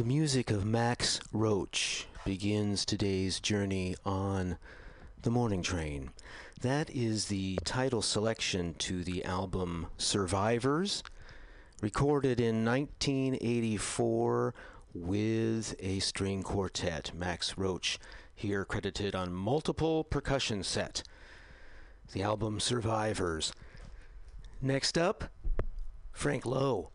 Speaker 21: The music of Max Roach begins today's journey on the morning train. That is the title selection to the album Survivors, recorded in 1984 with a string quartet. Max Roach here credited on multiple percussion set. The album Survivors. Next up, Frank Lowe.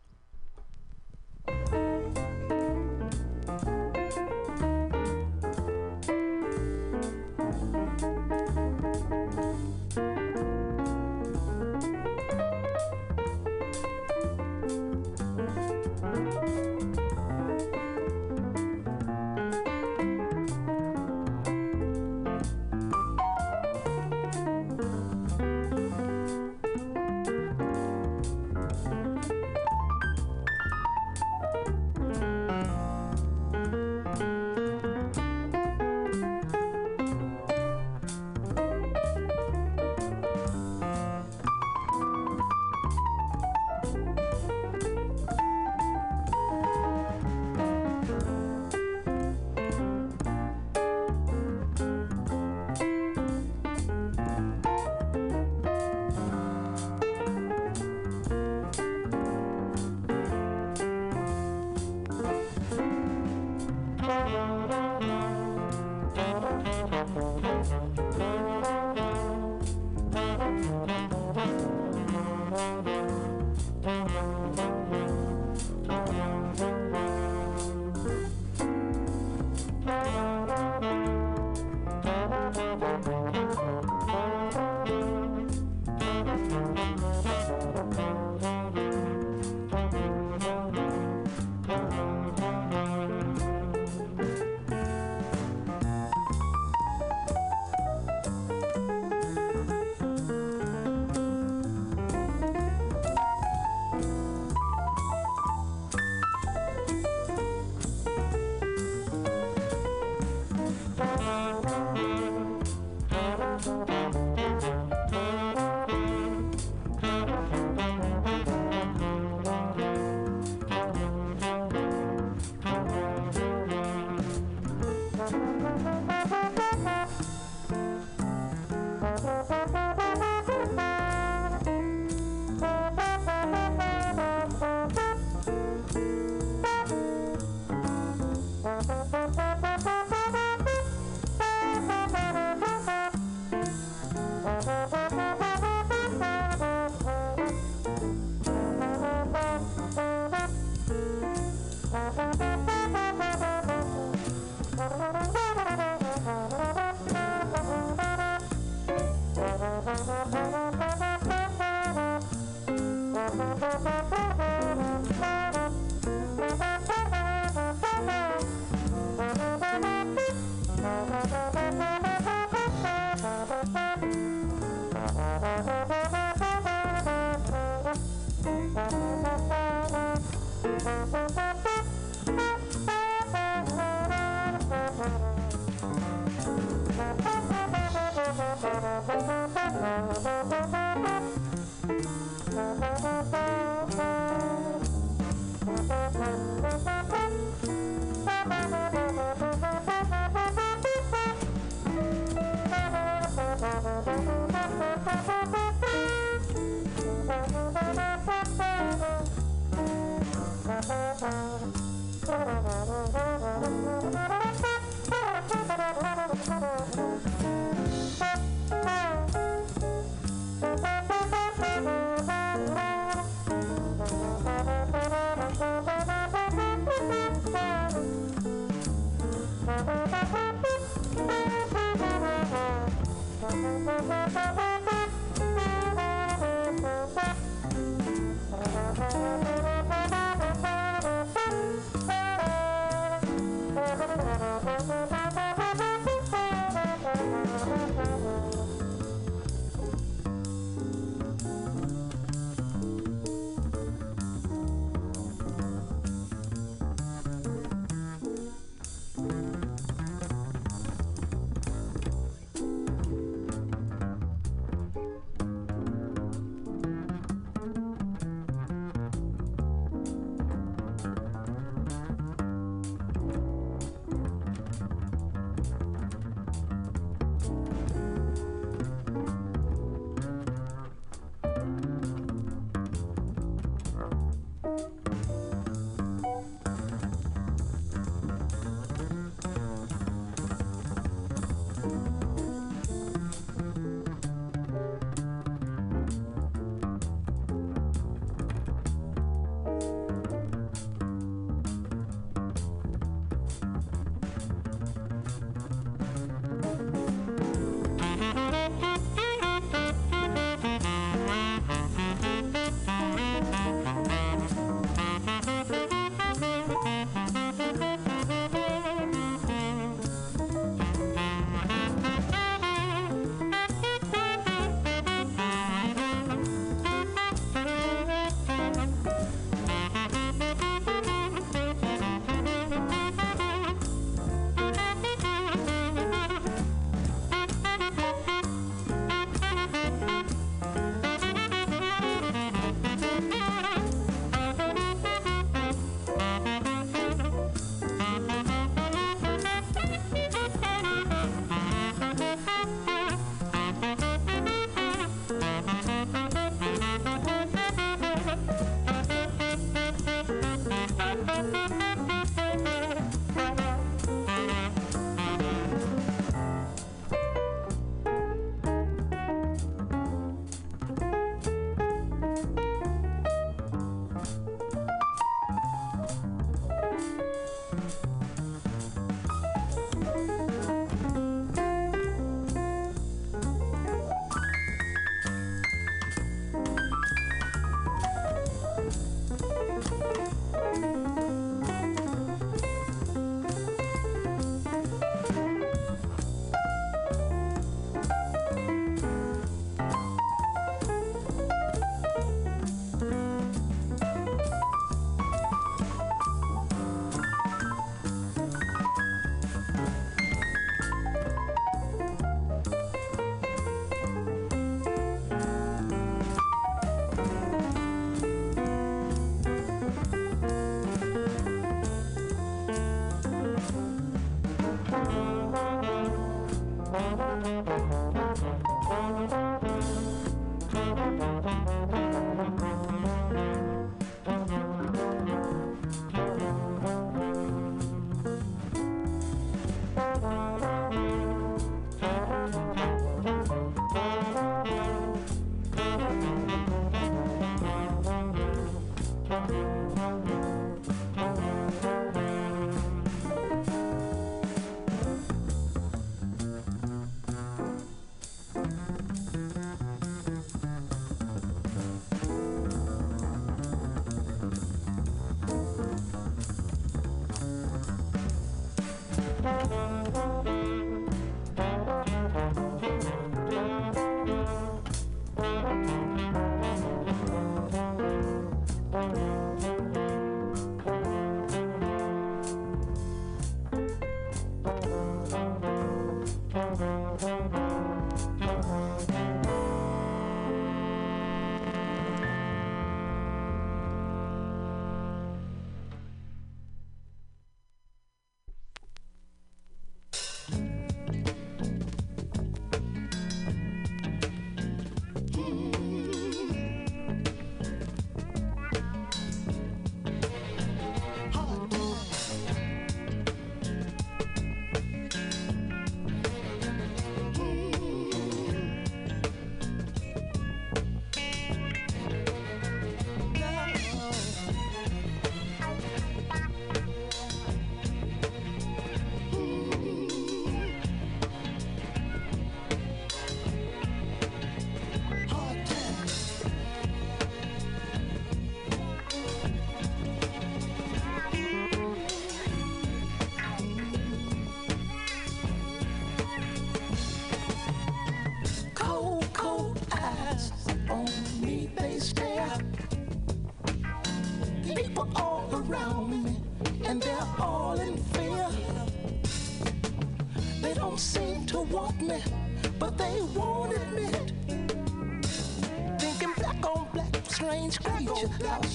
Speaker 7: culture.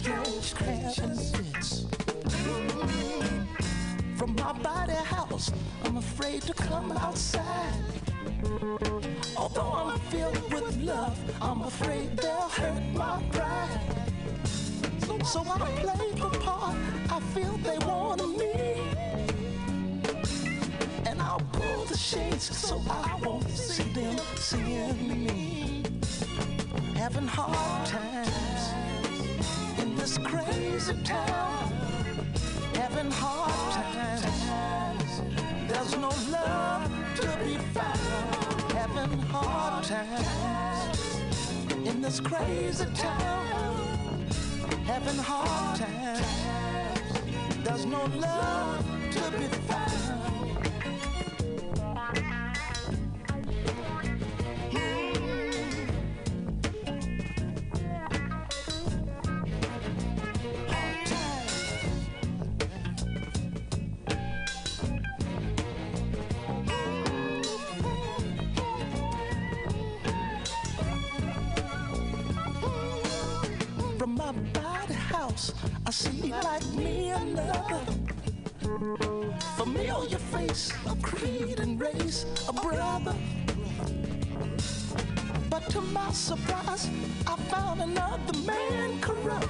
Speaker 7: surprise, I found another man corrupt.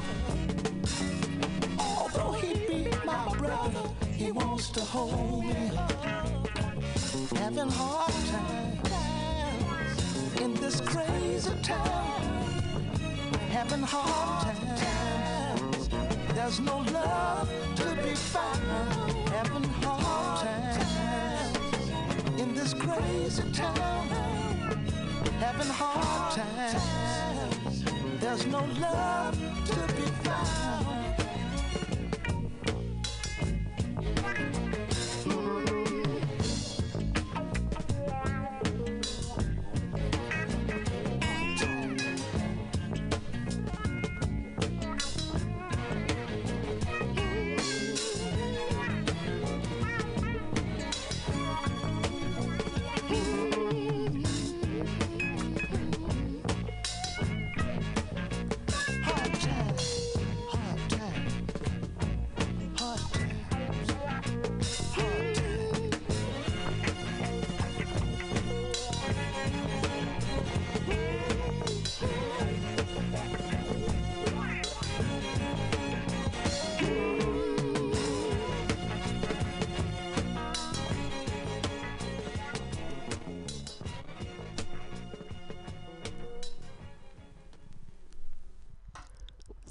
Speaker 7: Although he beat my brother, he wants to hold me. Having hard times in this crazy town. Having hard times. There's no love. times there's no love.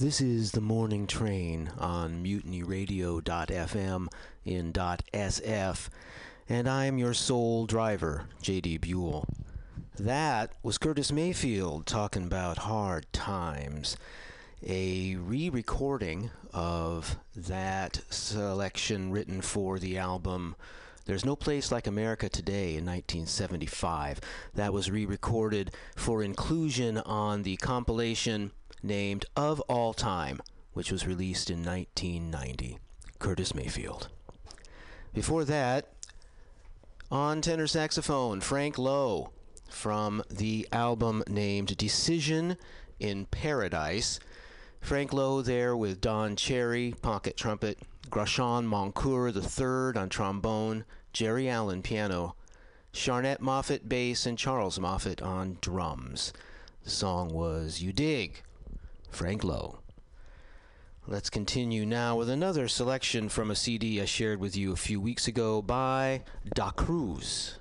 Speaker 21: This is the morning train on mutinyradio.fm in .sf, and I am your sole driver, J.D. Buell. That was Curtis Mayfield talking about hard times. A re recording of that selection written for the album There's No Place Like America Today in 1975. That was re recorded for inclusion on the compilation named Of All Time, which was released in 1990. Curtis Mayfield. Before that, on tenor saxophone, Frank Lowe from the album named Decision in Paradise. Frank Lowe there with Don Cherry, pocket trumpet, Grachan Moncur III on trombone, Geri Allen piano, Charnett Moffett bass, and Charles Moffett on drums. The song was You Dig, Frank Lowe. Let's continue now with another selection from a CD I shared with you a few weeks ago by Da Cruz.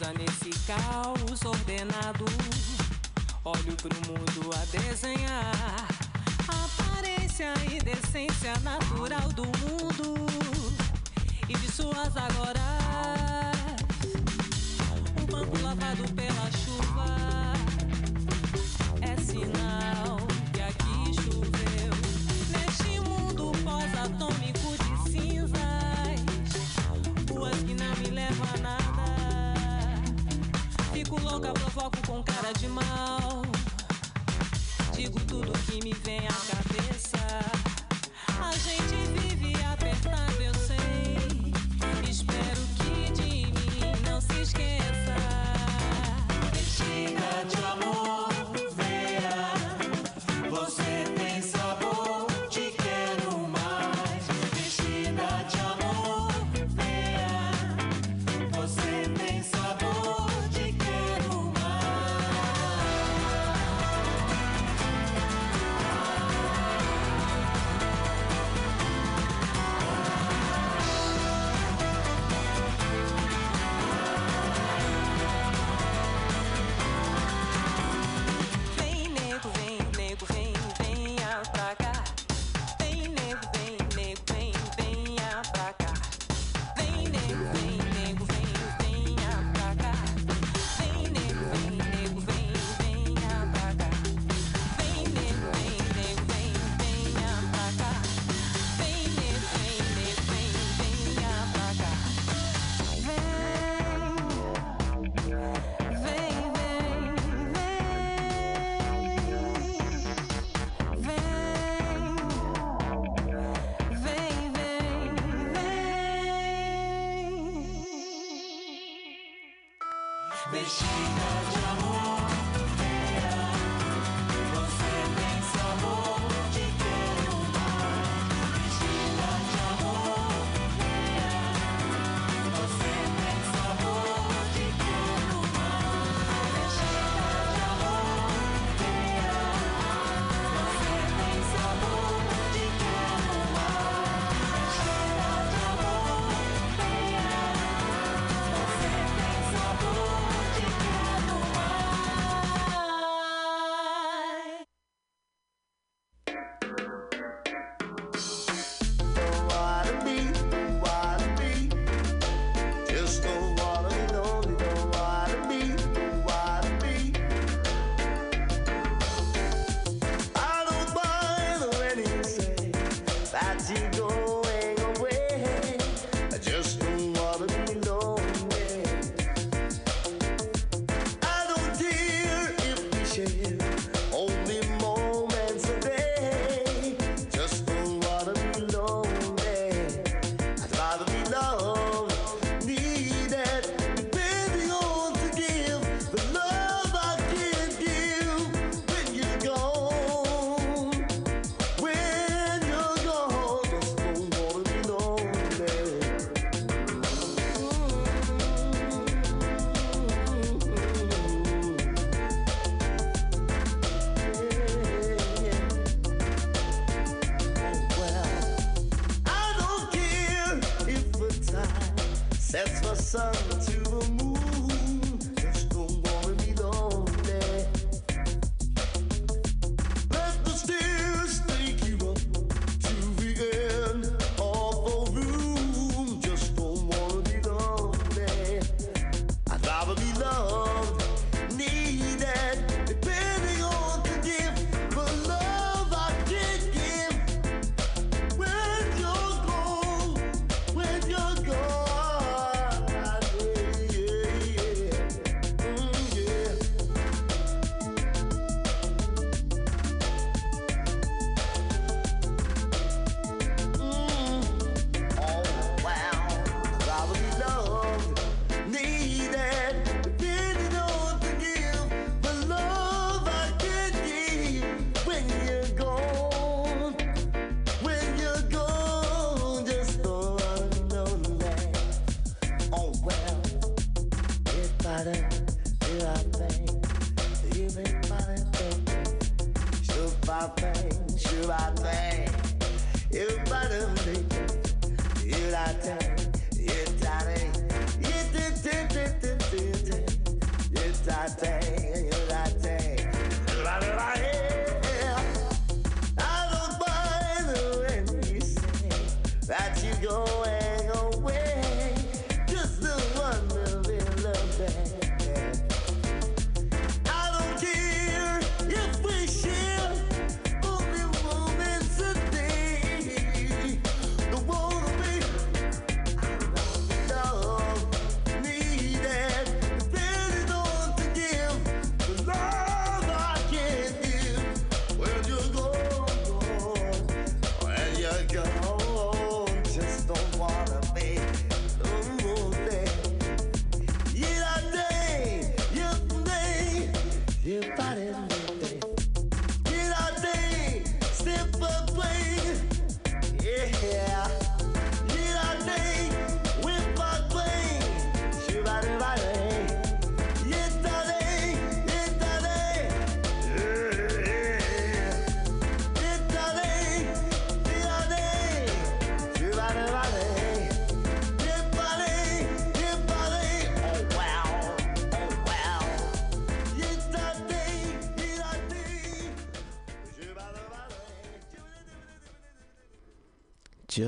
Speaker 22: Nesse caos ordenado. Olho pro mundo a desenhar. Aparência e decência natural do mundo. E de suas agora.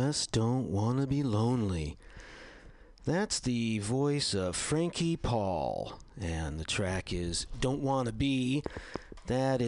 Speaker 23: just don't
Speaker 21: want to be lonely. That's the voice of Frankie Paul, and the track is Don't Wanna Be. That is